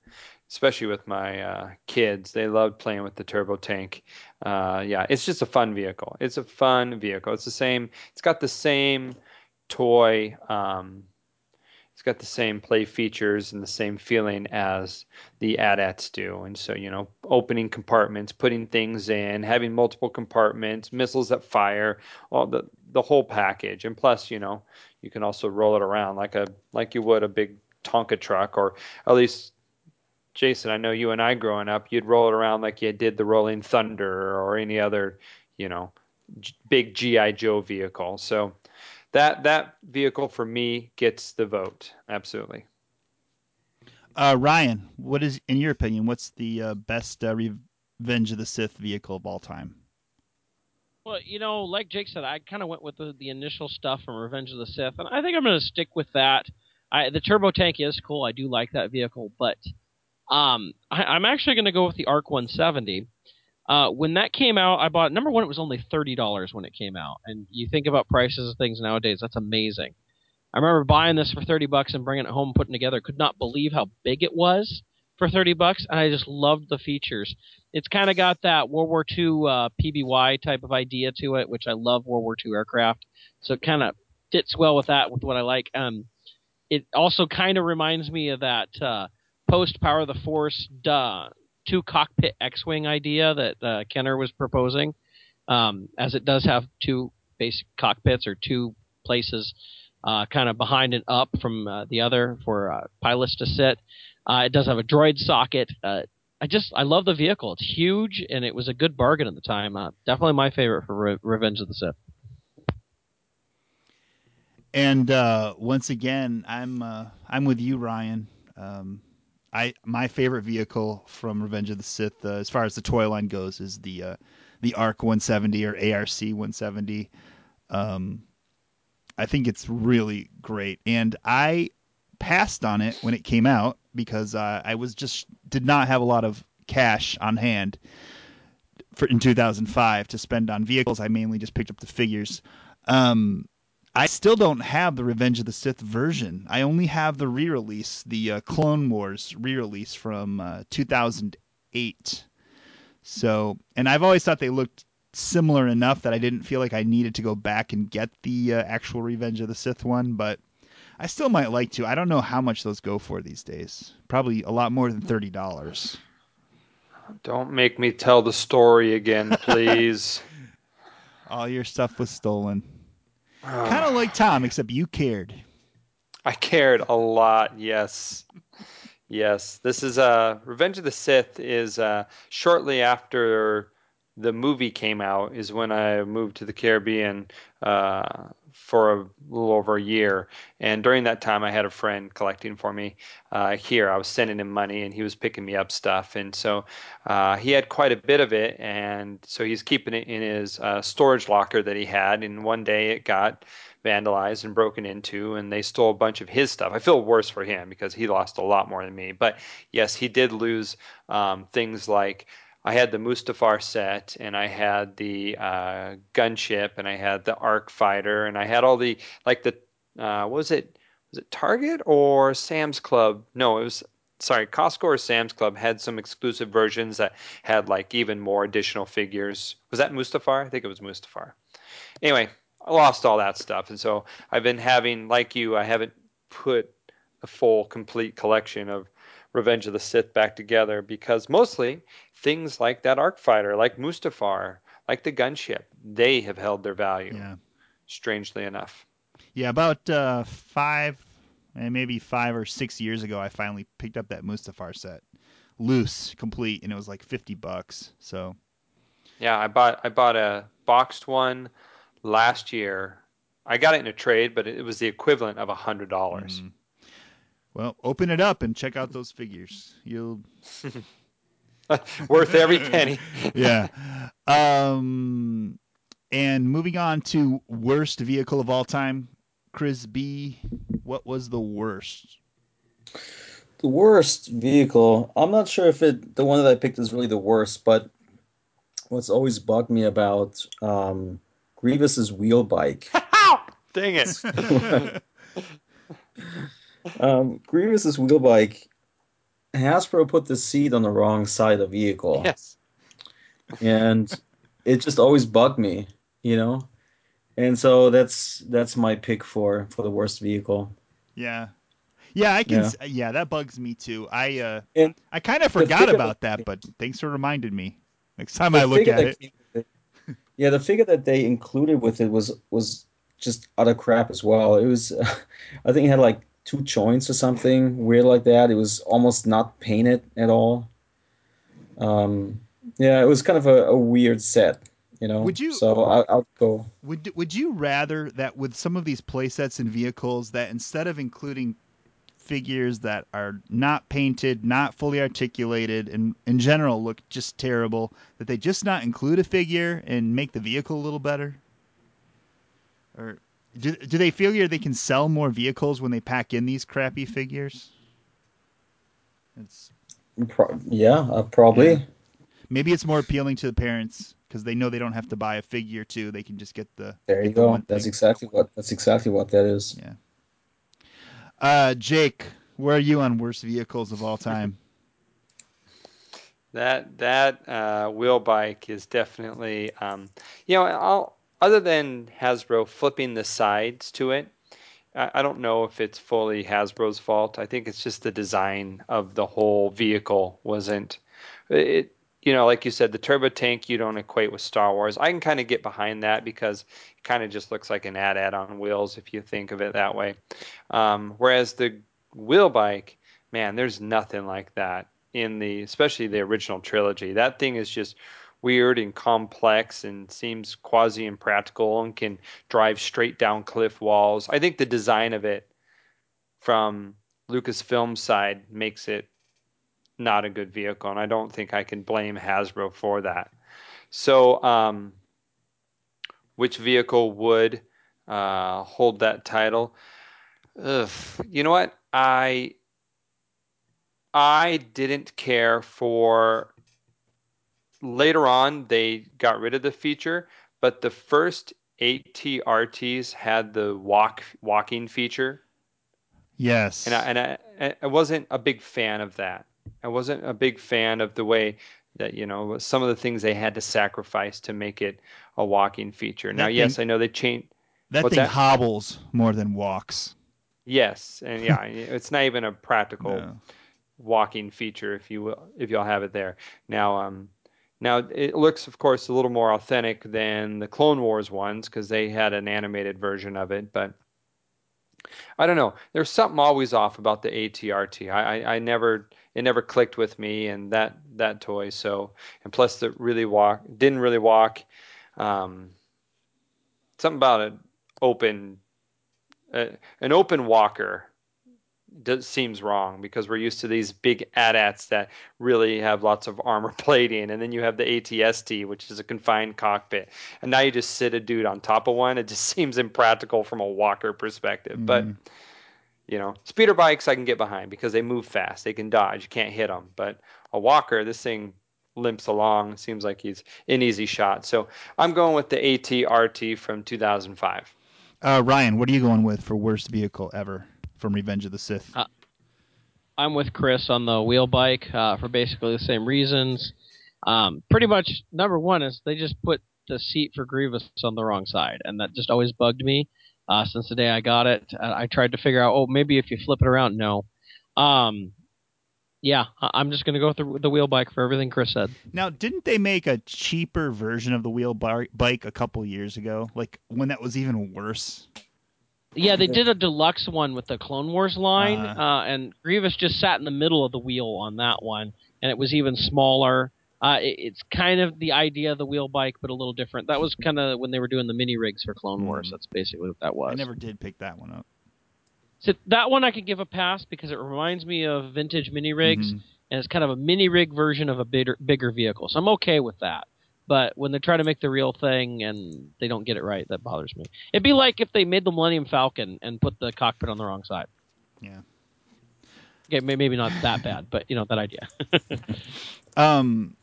especially with my uh, kids. They loved playing with the turbo tank. Uh, yeah, it's just a fun vehicle. It's a fun vehicle. It's the same. It's got the same toy. Um, it's got the same play features and the same feeling as the AT-ATs do. And so, you know, opening compartments, putting things in, having multiple compartments, missiles that fire, all the the whole package. And plus, you know, you can also roll it around like a like you would a big Tonka truck, or at least Jason, I know you and I growing up, you'd roll it around like you did the Rolling Thunder or any other, you know, big GI Joe vehicle. So that that vehicle for me gets the vote. Absolutely. Uh, Ryan, what is in your opinion? What's the uh, best uh, Revenge of the Sith vehicle of all time? Well, you know, like Jake said, I kind of went with the, the initial stuff from Revenge of the Sith, and I think I'm going to stick with that. I, the turbo tank is cool. I do like that vehicle, but um, I, I'm actually going to go with the Arc 170. Uh, when that came out, I bought number one. It was only thirty dollars when it came out, and you think about prices of things nowadays. That's amazing. I remember buying this for thirty bucks and bringing it home, putting it together. Could not believe how big it was for thirty bucks, and I just loved the features. It's kind of got that World War II uh, PBY type of idea to it, which I love World War II aircraft. So it kind of fits well with that, with what I like. Um, it also kind of reminds me of that uh, post Power of the Force duh, two cockpit X-wing idea that uh, Kenner was proposing, um, as it does have two basic cockpits or two places, uh, kind of behind and up from uh, the other for uh, pilots to sit. Uh, it does have a droid socket. Uh, I just I love the vehicle. It's huge and it was a good bargain at the time. Definitely my favorite for Re- Revenge of the Sith. And once again, I'm I'm with you, Ryan. Um, I my favorite vehicle from Revenge of the Sith, uh, as far as the toy line goes, is the uh, the ARC 170 or ARC 170. Um, I think it's really great, and I passed on it when it came out because uh, I was just did not have a lot of cash on hand for in 2005 to spend on vehicles. I mainly just picked up the figures. Um, I still don't have the Revenge of the Sith version. I only have the re-release, the uh, Clone Wars re-release from uh, 2008. So, and I've always thought they looked similar enough that I didn't feel like I needed to go back and get the uh, actual Revenge of the Sith one, but I still might like to. I don't know how much those go for these days. Probably a lot more than thirty dollars. Don't make me tell the story again, please. All your stuff was stolen. Kind of like Tom, except you cared. I cared a lot. Yes, yes. This is uh, Revenge of the Sith is uh, shortly after the movie came out is when I moved to the Caribbean uh, for a little over a year. And during that time, I had a friend collecting for me uh, here. I was sending him money, and he was picking me up stuff. And so uh, he had quite a bit of it, and so he's keeping it in his uh, storage locker that he had. And one day, it got vandalized and broken into, and they stole a bunch of his stuff. I feel worse for him because he lost a lot more than me. But yes, he did lose um, things like I had the Mustafar set, and I had the uh, gunship, and I had the Arc Fighter, and I had all the like the uh, what was it was it Target or Sam's Club? No, it was sorry, Costco or Sam's Club had some exclusive versions that had like even more additional figures. Was that Mustafar? I think it was Mustafar. Anyway, I lost all that stuff, and so I've been having, like you, I haven't put a full, complete collection of Revenge of the Sith back together because mostly things like that Arc Fighter, like Mustafar, like the gunship, they have held their value. Yeah. Strangely enough. Yeah, about uh, five, and maybe five or six years ago, I finally picked up that Mustafar set, loose, complete, and it was like fifty bucks. So. Yeah, I bought I bought a boxed one last year. I got it in a trade, but it was the equivalent of a hundred dollars. Mm. Well, open it up and check out those figures. You'll worth every penny. yeah. Um, and moving on to worst vehicle of all time, Chris B. What was the worst? The worst vehicle. I'm not sure if it the one that I picked is really the worst, but what's always bugged me about um, Grievous's wheel bike. Dang it. Um, Grievous's wheel bike. Hasbro put the seat on the wrong side of the vehicle. Yes. And it just always bugged me, you know. And so that's that's my pick for for the worst vehicle. Yeah. Yeah, I can. Yeah, yeah that bugs me too. I uh, and I kind of forgot about that, but thanks for reminding me. Next time I look at it. it. Yeah, the figure that they included with it was was just utter crap as well. It was, uh, I think it had like two joints or something weird like that. It was almost not painted at all. Um, yeah, it was kind of a, a weird set, you know. Would you? So I'll, I'll, go. Would Would you rather that with some of these play sets and vehicles that instead of including figures that are not painted, not fully articulated, and in general look just terrible, that they just not include a figure and make the vehicle a little better? Or do, do they figure they can sell more vehicles when they pack in these crappy figures? It's Pro- yeah, uh, probably. Yeah. Maybe it's more appealing to the parents because they know they don't have to buy a figure too. They can just get the. There you get go. That's thing. exactly what. That's exactly what that is. Yeah. Uh, Jake, where are you on worst vehicles of all time? that that uh, wheel bike is definitely, um, you know, I'll, other than Hasbro flipping the sides to it, I, don't know if it's fully Hasbro's fault. I think it's just the design of the whole vehicle wasn't. It you know, like you said, the turbo tank you don't equate with Star Wars. I can kind of get behind that because it kind of just looks like an AT-AT on wheels if you think of it that way. Um, whereas the wheel bike, man, there's nothing like that in the, especially the original trilogy. That thing is just weird and complex and seems quasi impractical and can drive straight down cliff walls. I think the design of it from Lucasfilm side makes it not a good vehicle, and I don't think I can blame Hasbro for that. So, um, which vehicle would uh, hold that title? Ugh. You know what? I I didn't care for. Later on, they got rid of the feature, but the first ATRTs had the walk walking feature. Yes. And I, and I, I wasn't a big fan of that. I wasn't a big fan of the way that you know some of the things they had to sacrifice to make it a walking feature. That now, thing, yes, I know they changed. That thing that? hobbles more than walks. Yes, and yeah, it's not even a practical no. walking feature if you will, if you'll have it there. Now, um, now it looks, of course, a little more authentic than the Clone Wars ones because they had an animated version of it, but I don't know. There's something always off about the ATRT. I, I, I never it never clicked with me and that that toy. So and plus the really walk didn't really walk. Um, something about an open uh, an open walker does, seems wrong because we're used to these big AT-ATs that really have lots of armor plating, and then you have the ATST, which is a confined cockpit, and now you just sit a dude on top of one. It just seems impractical from a walker perspective, mm. but you know, speeder bikes I can get behind because they move fast. They can dodge. You can't hit them. But a walker, this thing limps along. Seems like he's an easy shot. So I'm going with the AT-RT from 2005. Uh, Ryan, what are you going with for worst vehicle ever from Revenge of the Sith? Uh, I'm with Chris on the wheel bike uh, for basically the same reasons. Um, pretty much, number one is they just put the seat for Grievous on the wrong side, and that just always bugged me uh, since the day I got it. I tried to figure out, oh, maybe if you flip it around. No. Um, yeah, I'm just going to go with the, the, wheel bike for everything Chris said. Now, didn't they make a cheaper version of the wheel bar- bike a couple years ago? Like when that was even worse? Yeah, they did a deluxe one with the Clone Wars line, uh, uh, and Grievous just sat in the middle of the wheel on that one, and it was even smaller. Uh, it, it's kind of the idea of the wheel bike, but a little different. That was kind of when they were doing the mini rigs for Clone Wars. Hmm. That's basically what that was. I never did pick that one up. So that one I could give a pass because it reminds me of vintage mini rigs, mm-hmm. and it's kind of a mini rig version of a bigger bigger vehicle. So I'm okay with that. But when they try to make the real thing and they don't get it right, that bothers me. It'd be like if they made the Millennium Falcon and put the cockpit on the wrong side. Yeah. Okay, maybe not that bad, but you know that idea. um,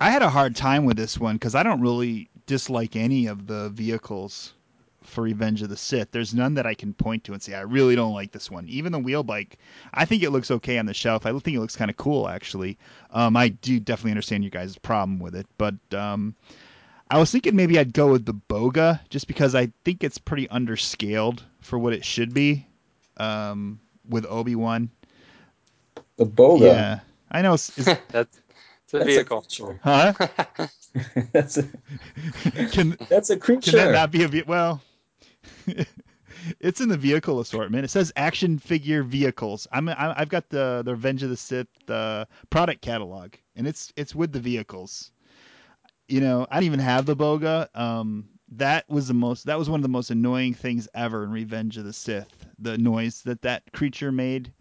I had a hard time with this one because I don't really dislike any of the vehicles for Revenge of the Sith. There's none that I can point to and say I really don't like this one. Even the wheel bike, I think it looks okay on the shelf. I think it looks kind of cool actually. Um, I do definitely understand you guys' problem with it, but um, I was thinking maybe I'd go with the Boga just because I think it's pretty underscaled for what it should be. Um, with Obi Wan. The Boga. Yeah, I know. It's, it's, that's it's a that's vehicle. A huh? that's a can that's a creature. Can that not be a ve- well? It's in the vehicle assortment. It says action figure vehicles. I'm I, have got the the Revenge of the Sith uh, product catalog, and it's it's with the vehicles. You know, I didn't even have the Boga. Um, that was the most. That was one of the most annoying things ever in Revenge of the Sith. The noise that that creature made.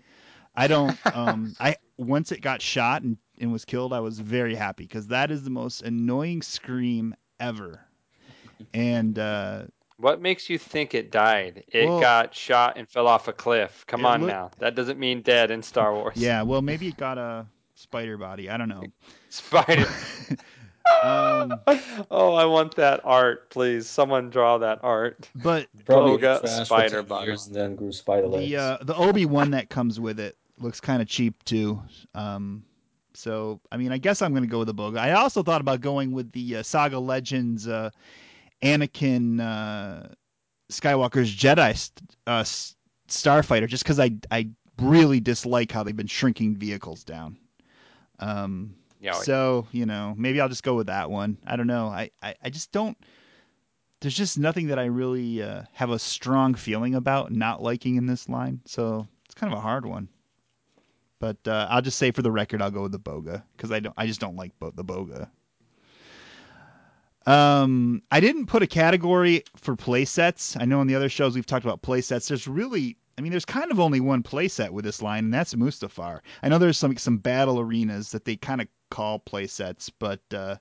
I don't. Um, I once it got shot and, and was killed, I was very happy because that is the most annoying scream ever. And uh, what makes you think it died? It well, got shot and fell off a cliff. Come on looked, now. That doesn't mean dead in Star Wars. Yeah, well, maybe it got a spider body. I don't know. Spider. um, oh, I want that art, please. Someone draw that art. But Boga spider body. And then grew spider legs. The uh, the Obi Wan that comes with it looks kind of cheap too. Um, so I mean, I guess I'm going to go with the Boga. I also thought about going with the uh, Saga Legends. Uh, Anakin uh, Skywalker's Jedi uh, starfighter just because I I really dislike how they've been shrinking vehicles down. Um, yeah, so you know maybe I'll just go with that one. I don't know. I I, I just don't. There's just nothing that I really uh, have a strong feeling about not liking in this line. So it's kind of a hard one. But uh, I'll just say for the record, I'll go with the Boga because I don't. I just don't like bo- the Boga. Um, I didn't put a category for play sets. I know on the other shows we've talked about play sets. There's really, I mean, there's kind of only one play set with this line, and that's Mustafar. I know there's some some battle arenas that they kind of call play sets, but uh,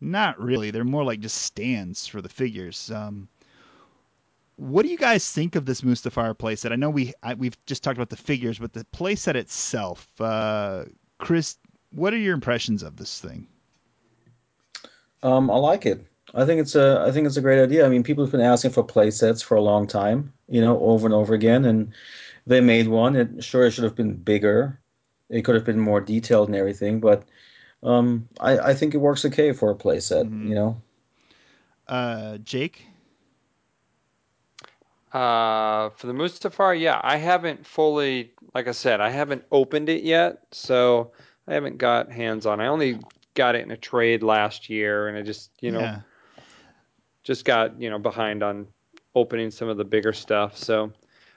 not really. They're more like just stands for the figures. Um, what do you guys think of this Mustafar playset? I know we I, we've just talked about the figures, but the playset itself, uh, Chris, what are your impressions of this thing? Um, I like it. I think it's a I think it's a great idea. I mean, people have been asking for play sets for a long time, you know, over and over again, and they made one. It sure it should have been bigger. It could have been more detailed and everything, but um, I, I think it works okay for a play set. Mm-hmm. You know. Uh, Jake. Uh, for the Mustafar, yeah, I haven't fully, like I said, I haven't opened it yet, so I haven't got hands on. I only got it in a trade last year, and I just you know yeah. just got you know behind on opening some of the bigger stuff. So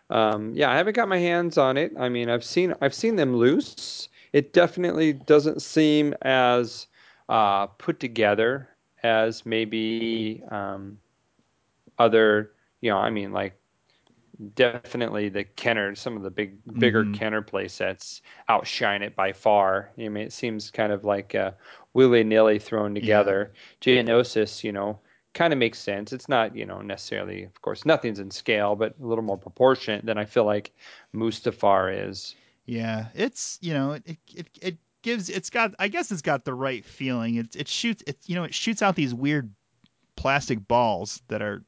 um, yeah, I haven't got my hands on it. I mean, I've seen I've seen them loose. It definitely doesn't seem as uh, put together as maybe um, other you know I mean like definitely the Kenner, some of the big, bigger mm-hmm. Kenner play sets outshine it by far. I mean, it seems kind of like uh, willy nilly thrown together. Yeah. Geonosis, you know, kind of makes sense. It's not, you know, necessarily, of course, nothing's in scale, but a little more proportionate than I feel like Mustafar is. Yeah, it's you know, it it it gives it's got I guess it's got the right feeling. It it shoots it you know it shoots out these weird plastic balls that are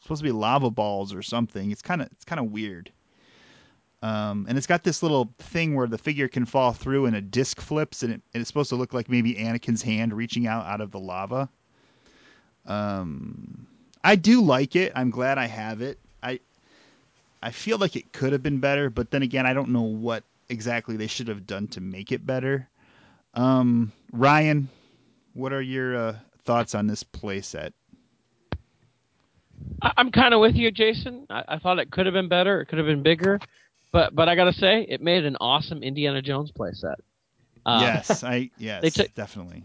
supposed to be lava balls or something. It's kind of it's kind of weird. Um, and it's got this little thing where the figure can fall through and a disc flips and, it, and it's supposed to look like maybe Anakin's hand reaching out out of the lava. Um, I do like it. I'm glad I have it. I I feel like it could have been better, but then again, I don't know what exactly they should have done to make it better. Um, Ryan, what are your uh, thoughts on this playset? I- I'm kind of with you, Jason. I-, I thought it could have been better. It could have been bigger, but but I gotta say, it made an awesome Indiana Jones playset. Um, yes, I yes, they took- definitely.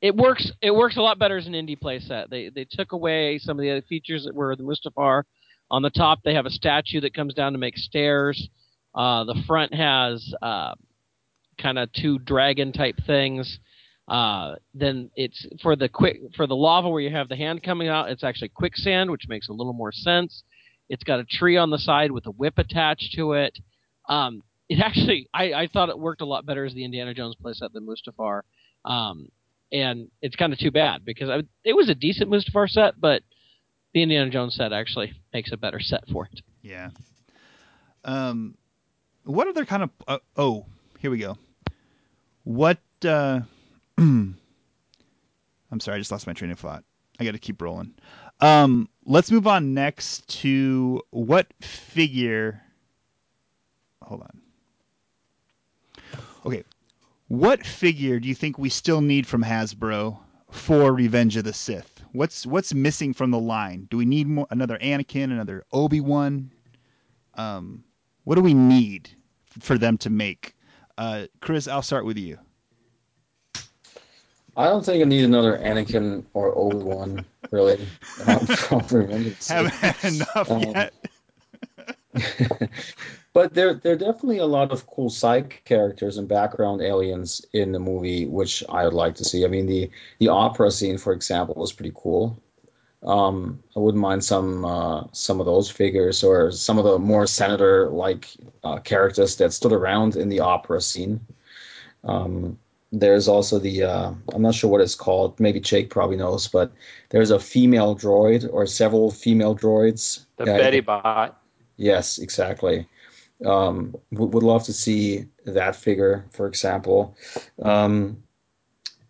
it works. It works a lot better as an Indy playset. They they took away some of the other features that were the Mustafar. On the top, they have a statue that comes down to make stairs. Uh, the front has uh, kind of two dragon type things. Uh, then it's for the quick for the lava where you have the hand coming out. It's actually quicksand, which makes a little more sense. It's got a tree on the side with a whip attached to it. Um, it actually, I, I thought it worked a lot better as the Indiana Jones playset than Mustafar. Um, and it's kind of too bad because I, it was a decent Mustafar set, but the Indiana Jones set actually makes a better set for it. Yeah. Um, what other kind of? Uh, oh, here we go. What? Uh, I'm sorry, I just lost my train of thought. I got to keep rolling. Um, let's move on next to what figure? Hold on. Okay, what figure do you think we still need from Hasbro for Revenge of the Sith? What's what's missing from the line? Do we need more, another Anakin, another Obi Wan? Um, what do we need for them to make? Uh, Chris, I'll start with you. I don't think I need another Anakin or Obi Wan really. Um, from Revenge of the Sith. Haven't had enough Um, yet. but there there are definitely a lot of cool side characters and background aliens in the movie, which I would like to see. I mean, the the opera scene, for example, was pretty cool. Um, I wouldn't mind some uh, some of those figures or some of the more senator like uh, characters that stood around in the opera scene. Um, there's also the uh, I'm not sure what it's called. Maybe Jake probably knows, but there's a female droid or several female droids. The Betty Bot. Yes, exactly. Um, would, would love to see that figure, for example. Um,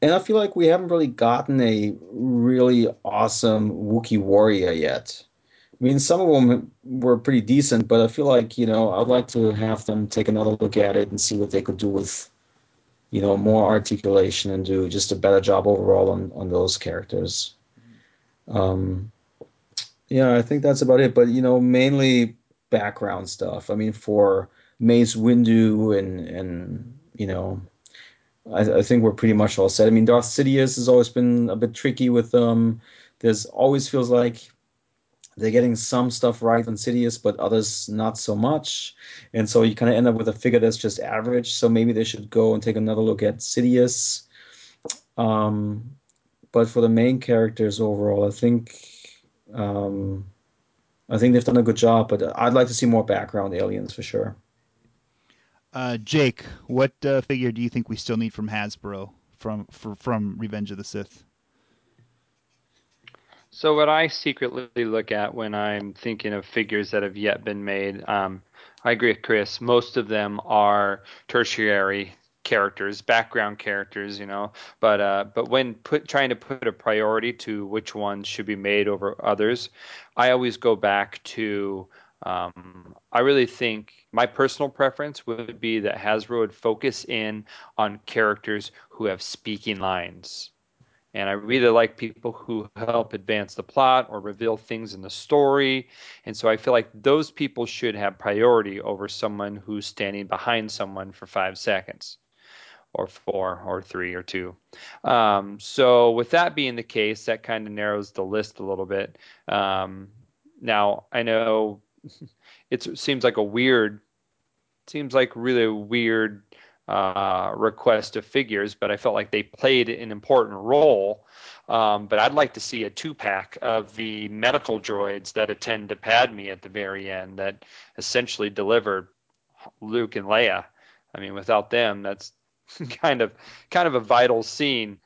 and I feel like we haven't really gotten a really awesome Wookiee warrior yet. I mean, some of them were pretty decent, but I feel like, you know, I'd like to have them take another look at it and see what they could do with, you know, more articulation and do just a better job overall on, on those characters. Um, yeah, I think that's about it. But, you know, mainly background stuff. I mean, for Mace Windu and and you know, I, I think we're pretty much all set. I mean, Darth Sidious has always been a bit tricky with them. There's always feels like they're getting some stuff right on Sidious, but others not so much. And so you kind of end up with a figure that's just average. So maybe they should go and take another look at Sidious. Um, but for the main characters overall, I think um, I think they've done a good job. But I'd like to see more background aliens for sure. Uh, Jake, what uh, figure do you think we still need from Hasbro from for, from Revenge of the Sith? So what I secretly look at when I'm thinking of figures that have yet been made, um, I agree with Chris. Most of them are tertiary characters, background characters, you know. But uh, but when put trying to put a priority to which ones should be made over others, I always go back to. Um, I really think my personal preference would be that Hasbro would focus in on characters who have speaking lines. And I really like people who help advance the plot or reveal things in the story. And so I feel like those people should have priority over someone who's standing behind someone for five seconds or four or three or two. Um, so, with that being the case, that kind of narrows the list a little bit. Um, now, I know it seems like a weird, seems like really weird uh, request of figures, but I felt like they played an important role. Um, but I'd like to see a two pack of the medical droids that attend to Padme at the very end that essentially delivered Luke and Leia. I mean, without them, that's kind of kind of a vital scene,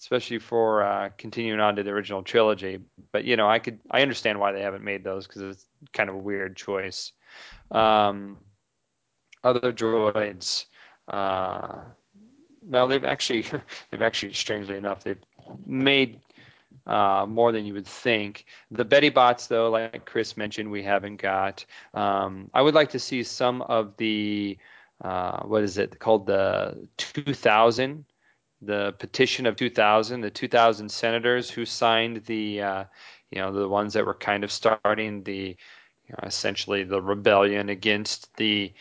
especially for uh, continuing on to the original trilogy. But you know, I could I understand why they haven't made those because it's kind of a weird choice. Um, other droids. Uh, well, they've actually they've actually strangely enough they've made uh, more than you would think. The Betty Bots, though, like Chris mentioned, we haven't got. Um, I would like to see some of the uh, what is it called the 2000 the petition of 2000 the 2000 senators who signed the uh, you know the ones that were kind of starting the you know, essentially the rebellion against the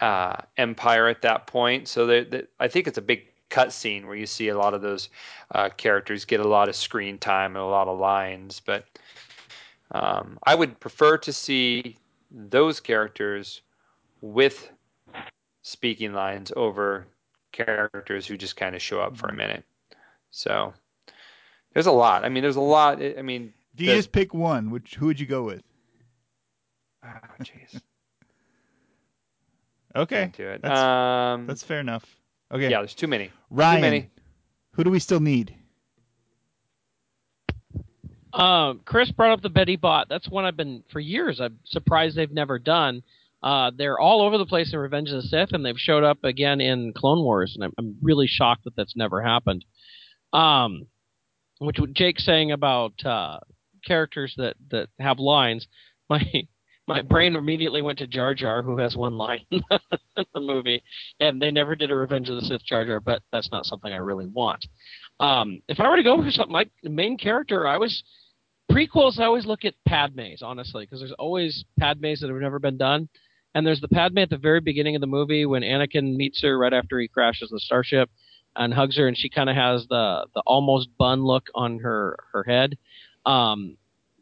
uh, empire at that point so they, they, i think it's a big cut scene where you see a lot of those uh, characters get a lot of screen time and a lot of lines but um, i would prefer to see those characters with speaking lines over characters who just kind of show up for a minute. So there's a lot. I mean, there's a lot. I mean, If you just pick one, which who would you go with? oh, jeez. Okay, Can't it. That's, um, that's fair enough. Okay, yeah. There's too many. Ryan, Too many. who do we still need? Um, Chris brought up the Betty Bot. That's one I've been for years. I'm surprised they've never done. Uh, they're all over the place in Revenge of the Sith, and they've showed up again in Clone Wars, and I'm, I'm really shocked that that's never happened. Um, which Jake's saying about uh, characters that that have lines, my my brain immediately went to Jar Jar, who has one line in the movie, and they never did a Revenge of the Sith Jar Jar, but that's not something I really want. Um, if I were to go for something like the main character, I was prequels. I always look at Padmes, honestly, because there's always Padmes that have never been done. And there's the Padme at the very beginning of the movie when Anakin meets her right after he crashes the starship and hugs her, and she kind of has the the almost bun look on her her head. Um,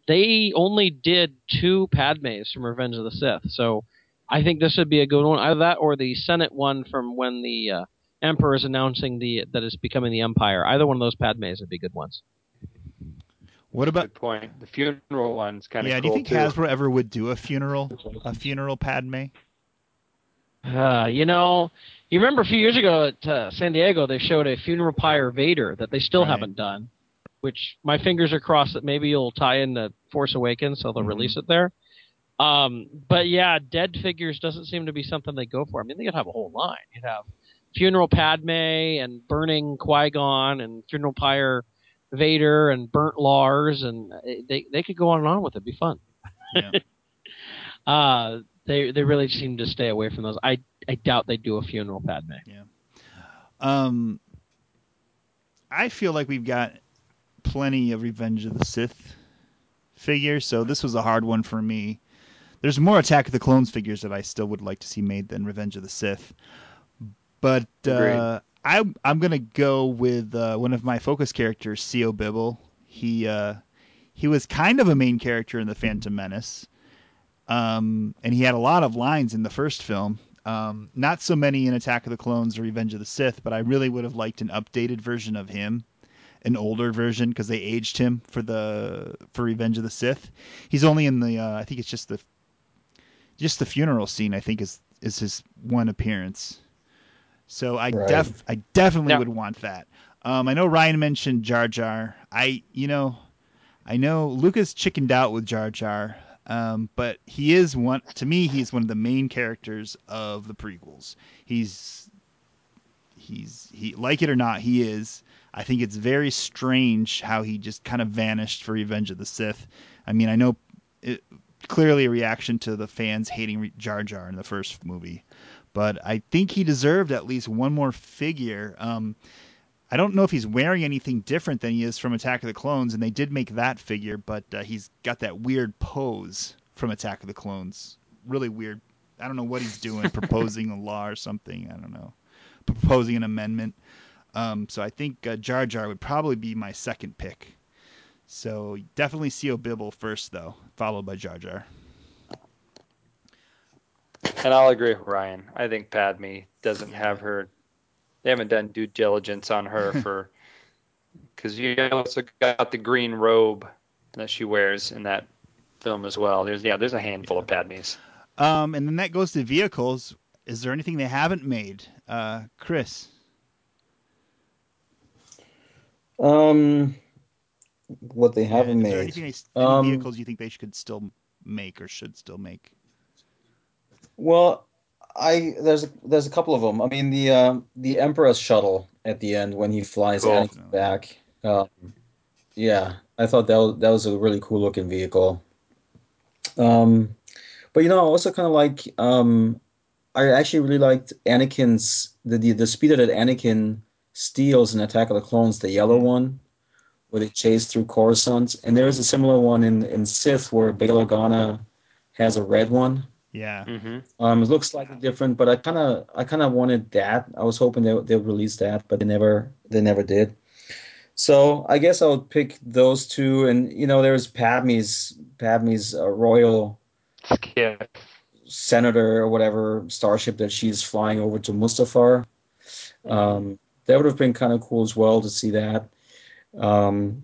they only did two Padmes from Revenge of the Sith, so I think this would be a good one. Either that or the Senate one from when the uh, Emperor is announcing the that it's becoming the Empire. Either one of those Padmes would be good ones. What about? Good point. The funeral one's kind of Yeah, cool do you think too. Hasbro ever would do a funeral, a funeral Padme? Uh, you know, you remember a few years ago at uh, San Diego, they showed a funeral pyre Vader that they still Right. haven't done. Which my fingers are crossed that maybe you'll tie into Force Awakens, so they'll Mhm. release it there. Um, but yeah, dead figures doesn't seem to be something they go for. I mean, they could have a whole line. You'd have funeral Padme and burning Qui Gon and funeral pyre Vader and burnt Lars, and uh, they they could go on and on with it. It'd be fun. Yeah. Uh, they they really seem to stay away from those. I I doubt they do a funeral Padme. Yeah. Um, I feel like we've got plenty of Revenge of the Sith figures, so this was a hard one for me. There's more Attack of the Clones figures that I still would like to see made than Revenge of the Sith, but uh. I I'm gonna go with uh, one of my focus characters, Sio Bibble. He uh, he was kind of a main character in the Phantom Menace, um, and he had a lot of lines in the first film. Um, not so many in Attack of the Clones or Revenge of the Sith, but I really would have liked an updated version of him, an older version because they aged him for the for Revenge of the Sith. He's only in the uh, I think it's just the just the funeral scene. I think is is his one appearance. So I Right. def I definitely Now- would want that. Um, I know Ryan mentioned Jar Jar. I you know I know Lucas chickened out with Jar Jar, um, but he is one to me. He's one of the main characters of the prequels. He's he's he like it or not, he is. I think it's very strange how he just kind of vanished for Revenge of the Sith. I mean, I know it, clearly a reaction to the fans hating Jar Jar in the first movie, but I think he deserved at least one more figure. Um, I don't know if he's wearing anything different than he is from Attack of the Clones, and they did make that figure, but uh, he's got that weird pose from Attack of the Clones. Really weird. I don't know what he's doing, proposing a law or something. I don't know. Proposing an amendment. Um, so I think uh, Jar Jar would probably be my second pick. So definitely Sio Bibble first, though, followed by Jar Jar. And I'll agree with Ryan. I think Padme doesn't have her. They haven't done due diligence on her for because you also got the green robe that she wears in that film as well. There's yeah, there's a handful of Padmes. Um, and then that goes to vehicles. Is there anything they haven't made? Uh, Chris? Um, what they haven't is there made. anything they, s- any Um, vehicles you think they should still make or should still make? Well, I there's there's a couple of them. I mean the uh, the Emperor's shuttle at the end when he flies Cool. Anakin back. Um, yeah, I thought that was, that was a really cool looking vehicle. Um, but you know, I also kind of like um, I actually really liked Anakin's the, the the speeder that Anakin steals in Attack of the Clones, the yellow one, where they chase through Coruscant, and there is a similar one in in Sith where Bail Organa has a red one. Yeah. Mm-hmm. Um, it looks slightly different, but I kind of I kind of wanted that. I was hoping they they'll release that, but they never they never did. So I guess I would pick those two, and you know, there's Padme's Padme's uh, royal Skip. senator or whatever starship that she's flying over to Mustafar. Um, that would have been kind of cool as well to see that. Um,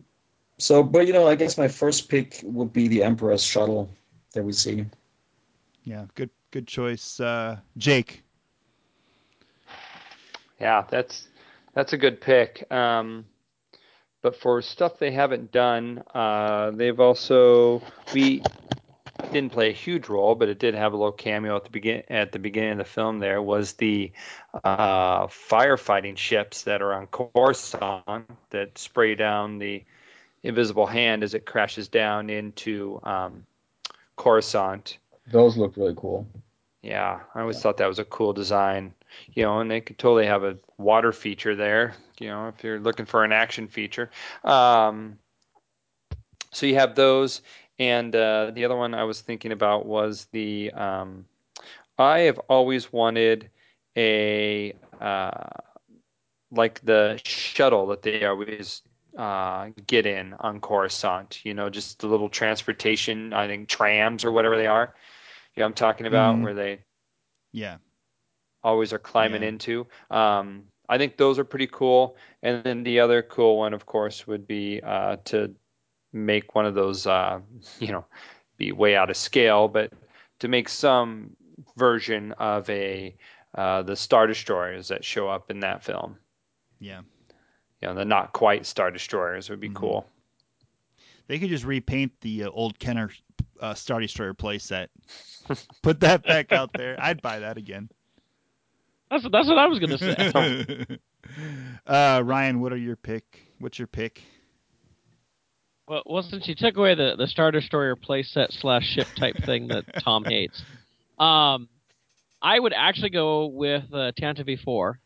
so, but you know, I guess my first pick would be the Emperor's shuttle that we see. Yeah, good good choice. Uh, Jake. Yeah, that's that's a good pick. Um, but for stuff they haven't done, uh, they've also we didn't play a huge role, but it did have a little cameo at the begin at the beginning of the film. There was the uh, firefighting ships that are on Coruscant that spray down the invisible hand as it crashes down into um, Coruscant. Those look really cool. Yeah, I always thought that was a cool design. You know, and they could totally have a water feature there. You know, if you're looking for an action feature. Um, so you have those, and uh, the other one I was thinking about was the. Um, I have always wanted a uh, like the shuttle that they always uh, get in on Coruscant. You know, just the little transportation. I think trams or whatever they are. You know, I'm talking about Mhm. where they Yeah. always are climbing Yeah. into. Um, I think those are pretty cool. And then the other cool one, of course, would be uh, to make one of those, uh, you know, be way out of scale, but to make some version of a uh, the Star Destroyers that show up in that film. Yeah. You know, the not quite Star Destroyers would be Mhm. cool. They could just repaint the uh, old Kenner uh, Star Destroyer playset. Put that back out there. I'd buy that again. That's that's what I was gonna say. uh, Ryan, what are your pick? What's your pick? Well, well, since you took away the the Star Destroyer playset slash ship type thing that Tom hates, um, I would actually go with uh, Tantive IV.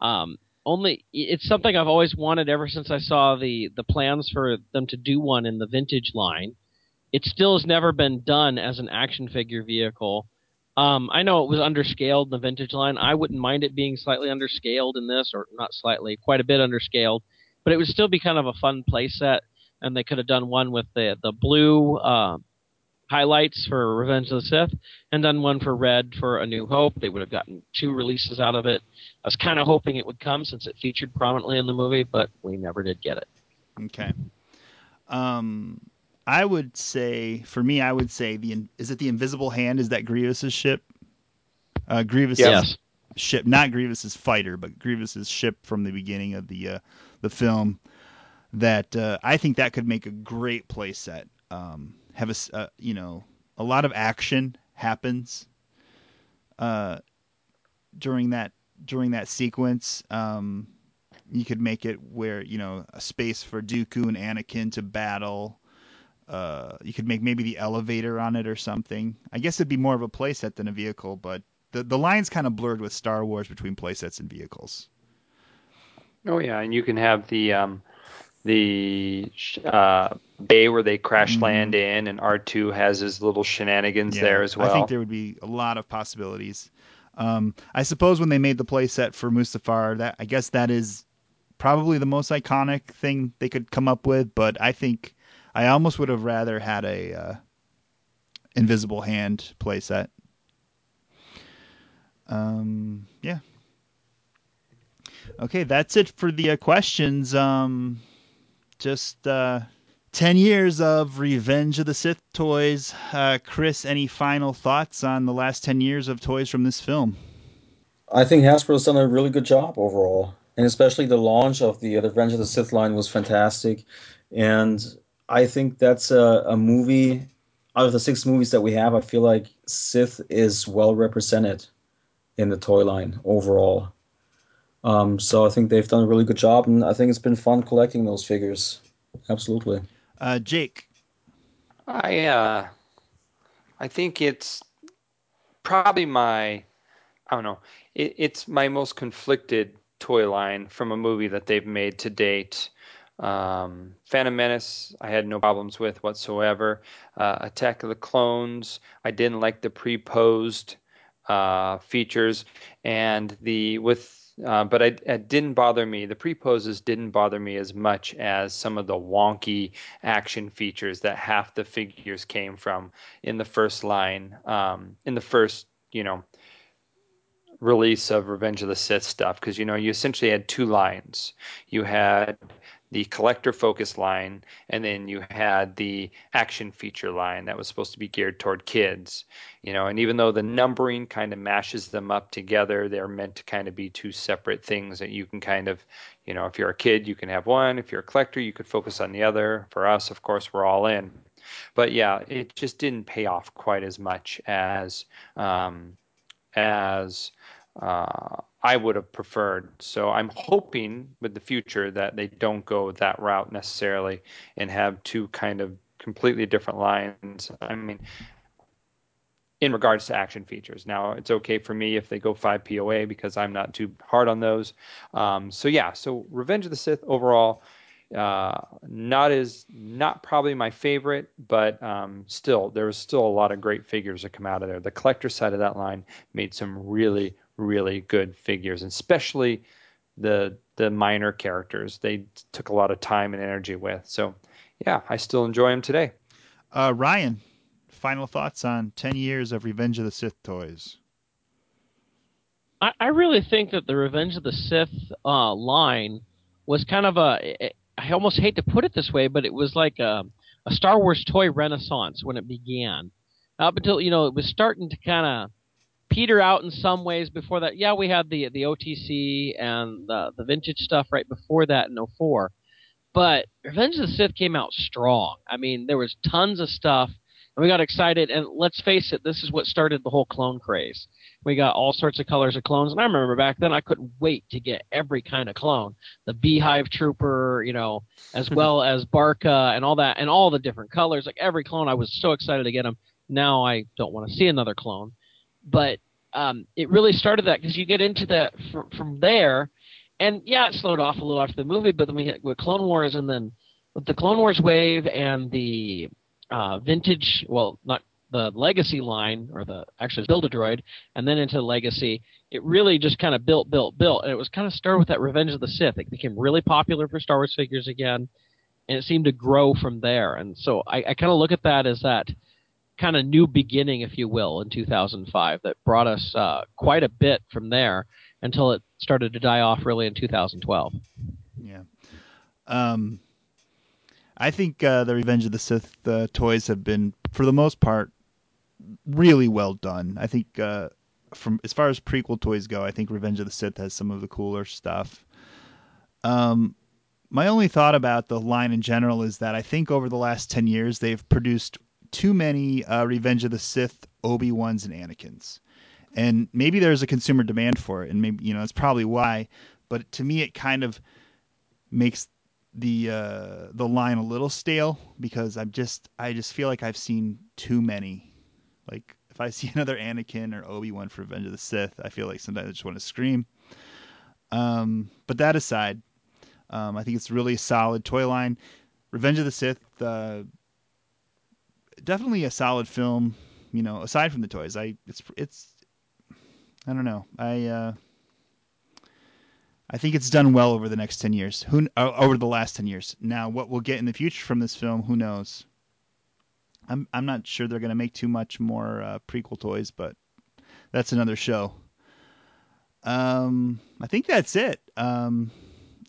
Um, only it's something I've always wanted ever since I saw the the plans for them to do one in the vintage line. It still has never been done as an action figure vehicle. Um, I know it was underscaled in the vintage line. I wouldn't mind it being slightly underscaled in this, or not slightly, quite a bit underscaled. But it would still be kind of a fun playset, and they could have done one with the the blue uh, highlights for Revenge of the Sith, and done one for red for A New Hope. They would have gotten two releases out of it. I was kind of hoping it would come since it featured prominently in the movie, but we never did get it. Okay. Um, I would say for me, I would say the is it the Invisible Hand? Is that Grievous's ship? Uh, Grievous's Yes. ship, not Grievous's fighter, but Grievous's ship from the beginning of the uh, the film. That uh, I think that could make a great playset. Um, have a uh, you know a lot of action happens uh, during that during that sequence. Um, you could make it where you know a space for Dooku and Anakin to battle. Uh, you could make maybe the elevator on it or something. I guess it'd be more of a playset than a vehicle, but the the line's kind of blurred with Star Wars between playsets and vehicles. Oh yeah, and you can have the um, the uh, bay where they crash Mhm. land in, and R two has his little shenanigans Yeah, there as well. I think there would be a lot of possibilities. Um, I suppose when they made the playset for Mustafar, that I guess that is probably the most iconic thing they could come up with. But I think I almost would have rather had a uh, Invisible Hand playset. Um, yeah. Okay, that's it for the uh, questions. Um, just uh, 10 years of Revenge of the Sith toys. Uh, Chris, any final thoughts on the last 10 years of toys from this film? I think Hasbro's done a really good job overall. and especially the launch of the, the Revenge of the Sith line was fantastic. And I think that's a, a movie out of the six movies that we have. I feel like Sith is well represented in the toy line overall. Um, so I think they've done a really good job, and I think it's been fun collecting those figures. Absolutely. Uh, Jake. I uh, I think it's probably my I don't know. It, it's my most conflicted toy line from a movie that they've made to date. Um, Phantom Menace, I had no problems with whatsoever. Uh, Attack of the Clones, I didn't like the pre-posed uh, features, and the with uh, but it didn't bother me. The pre-poses didn't bother me as much as some of the wonky action features that half the figures came from in the first line, um, in the first, you know, release of Revenge of the Sith stuff. Because, you know, you essentially had two lines. You had the collector focus line, and then you had the action feature line that was supposed to be geared toward kids. You know, and even though the numbering kind of mashes them up together, they're meant to kind of be two separate things that you can kind of, you know, if you're a kid, you can have one. If you're a collector, you could focus on the other. For us, of course, we're all in. But yeah, it just didn't pay off quite as much as um, as uh, I would have preferred. So I'm hoping with the future that they don't go that route necessarily and have two kind of completely different lines. I mean, in regards to action features. Now, it's okay for me if they go 5 POA because I'm not too hard on those. Um, so yeah, so Revenge of the Sith overall, uh, not as not probably my favorite, but um, still there was still a lot of great figures that come out of there. The collector side of that line made some really really good figures, especially the the minor characters. They took a lot of time and energy with. So, yeah, I still enjoy them today. Uh, Ryan, final thoughts on ten years of Revenge of the Sith toys. I, I really think that the Revenge of the Sith uh, line was kind of a. I almost hate to put it this way, but it was like a, a Star Wars toy renaissance when it began. Up until you know it was starting to kind of peter out in some ways before that. Yeah, we had the the OTC and the the vintage stuff right before that in 04. But Revenge of the Sith came out strong. I mean, there was tons of stuff and we got excited and let's face it, this is what started the whole clone craze. We got all sorts of colors of clones and I remember back then I couldn't wait to get every kind of clone. The Beehive Trooper, you know, as well as Bacara and all that and all the different colors. Like every clone I was so excited to get them. Now I don't want to see another clone but um, it really started that because you get into that from, from there, and yeah, it slowed off a little after the movie, but then we hit with Clone Wars, and then with the Clone Wars wave and the uh, vintage, well, not the Legacy line or the actually Build a Droid, and then into Legacy, it really just kind of built, built, built, and it was kind of started with that Revenge of the Sith. It became really popular for Star Wars figures again, and it seemed to grow from there. And so I, I kind of look at that as that kind of new beginning, if you will, in 2005 that brought us uh, quite a bit from there until it started to die off really in 2012. Yeah. Um, I think uh, the Revenge of the Sith uh, toys have been, for the most part, really well done. I think uh, from as far as prequel toys go, I think Revenge of the Sith has some of the cooler stuff. Um, my only thought about the line in general is that I think over the last 10 years they've produced too many uh, Revenge of the Sith Obi Wans and Anakin's, and maybe there's a consumer demand for it, and maybe you know that's probably why. But to me, it kind of makes the uh, the line a little stale because I'm just I just feel like I've seen too many. Like if I see another Anakin or Obi Wan for Revenge of the Sith, I feel like sometimes I just want to scream. Um, but that aside, um, I think it's really a solid toy line. Revenge of the Sith, uh, definitely a solid film. You know, aside from the toys, I it's it's I don't know. I uh, I think it's done well over the next ten years. Who uh, over the last ten years? Now, what we'll get in the future from this film, who knows? I'm I'm not sure they're going to make too much more uh, prequel toys, but that's another show. Um, I think that's it. Um,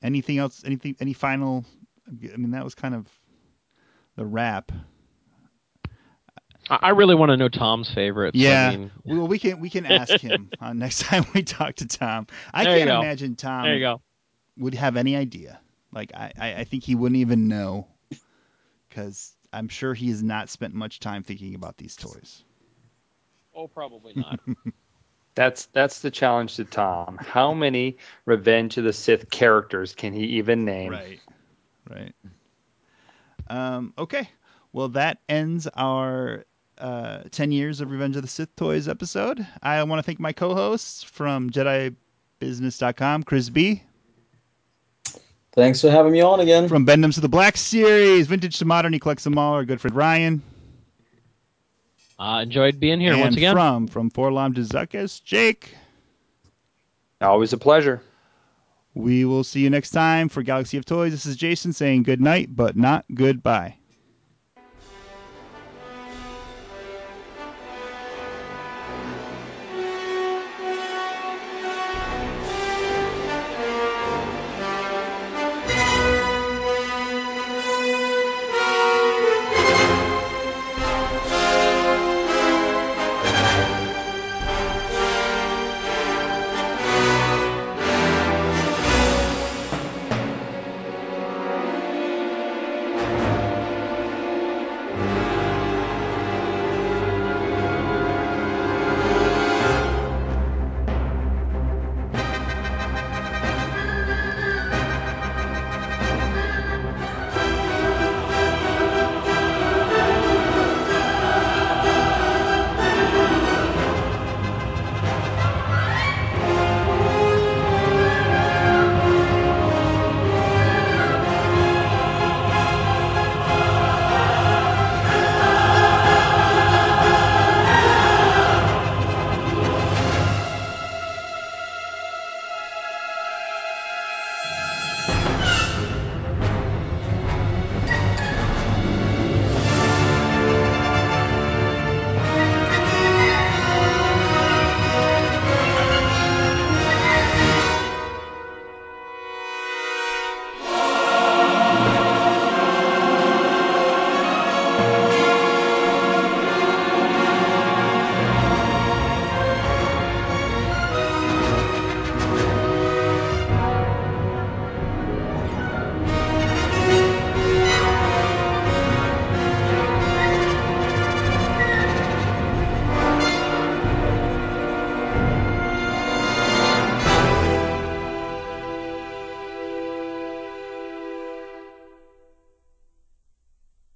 anything else? Anything? Any final? I mean, that was kind of the wrap. I really want to know Tom's favorites. Yeah, I mean... well, we can we can ask him uh, next time we talk to Tom. I there can't imagine Tom. There you go. would have any idea. Like I, I, I think he wouldn't even know, because I'm sure he has not spent much time thinking about these toys. Oh, probably not. That's that's the challenge to Tom. How many Revenge of the Sith characters can he even name? Right. Right. Um, okay. Well, that ends our uh, 10 years of Revenge of the Sith Toys episode. I want to thank my co hosts from JediBusiness.com, Chris B. Thanks for having me on again. From Bend-Ems to the Black Series, Vintage to Modern, he collects them all. Our good friend Ryan. Uh, enjoyed being here and once again. From from 4-LOM to Zuckuss, Jake. Always a pleasure. We will see you next time for Galaxy of Toys. This is Jason saying good night, but not goodbye.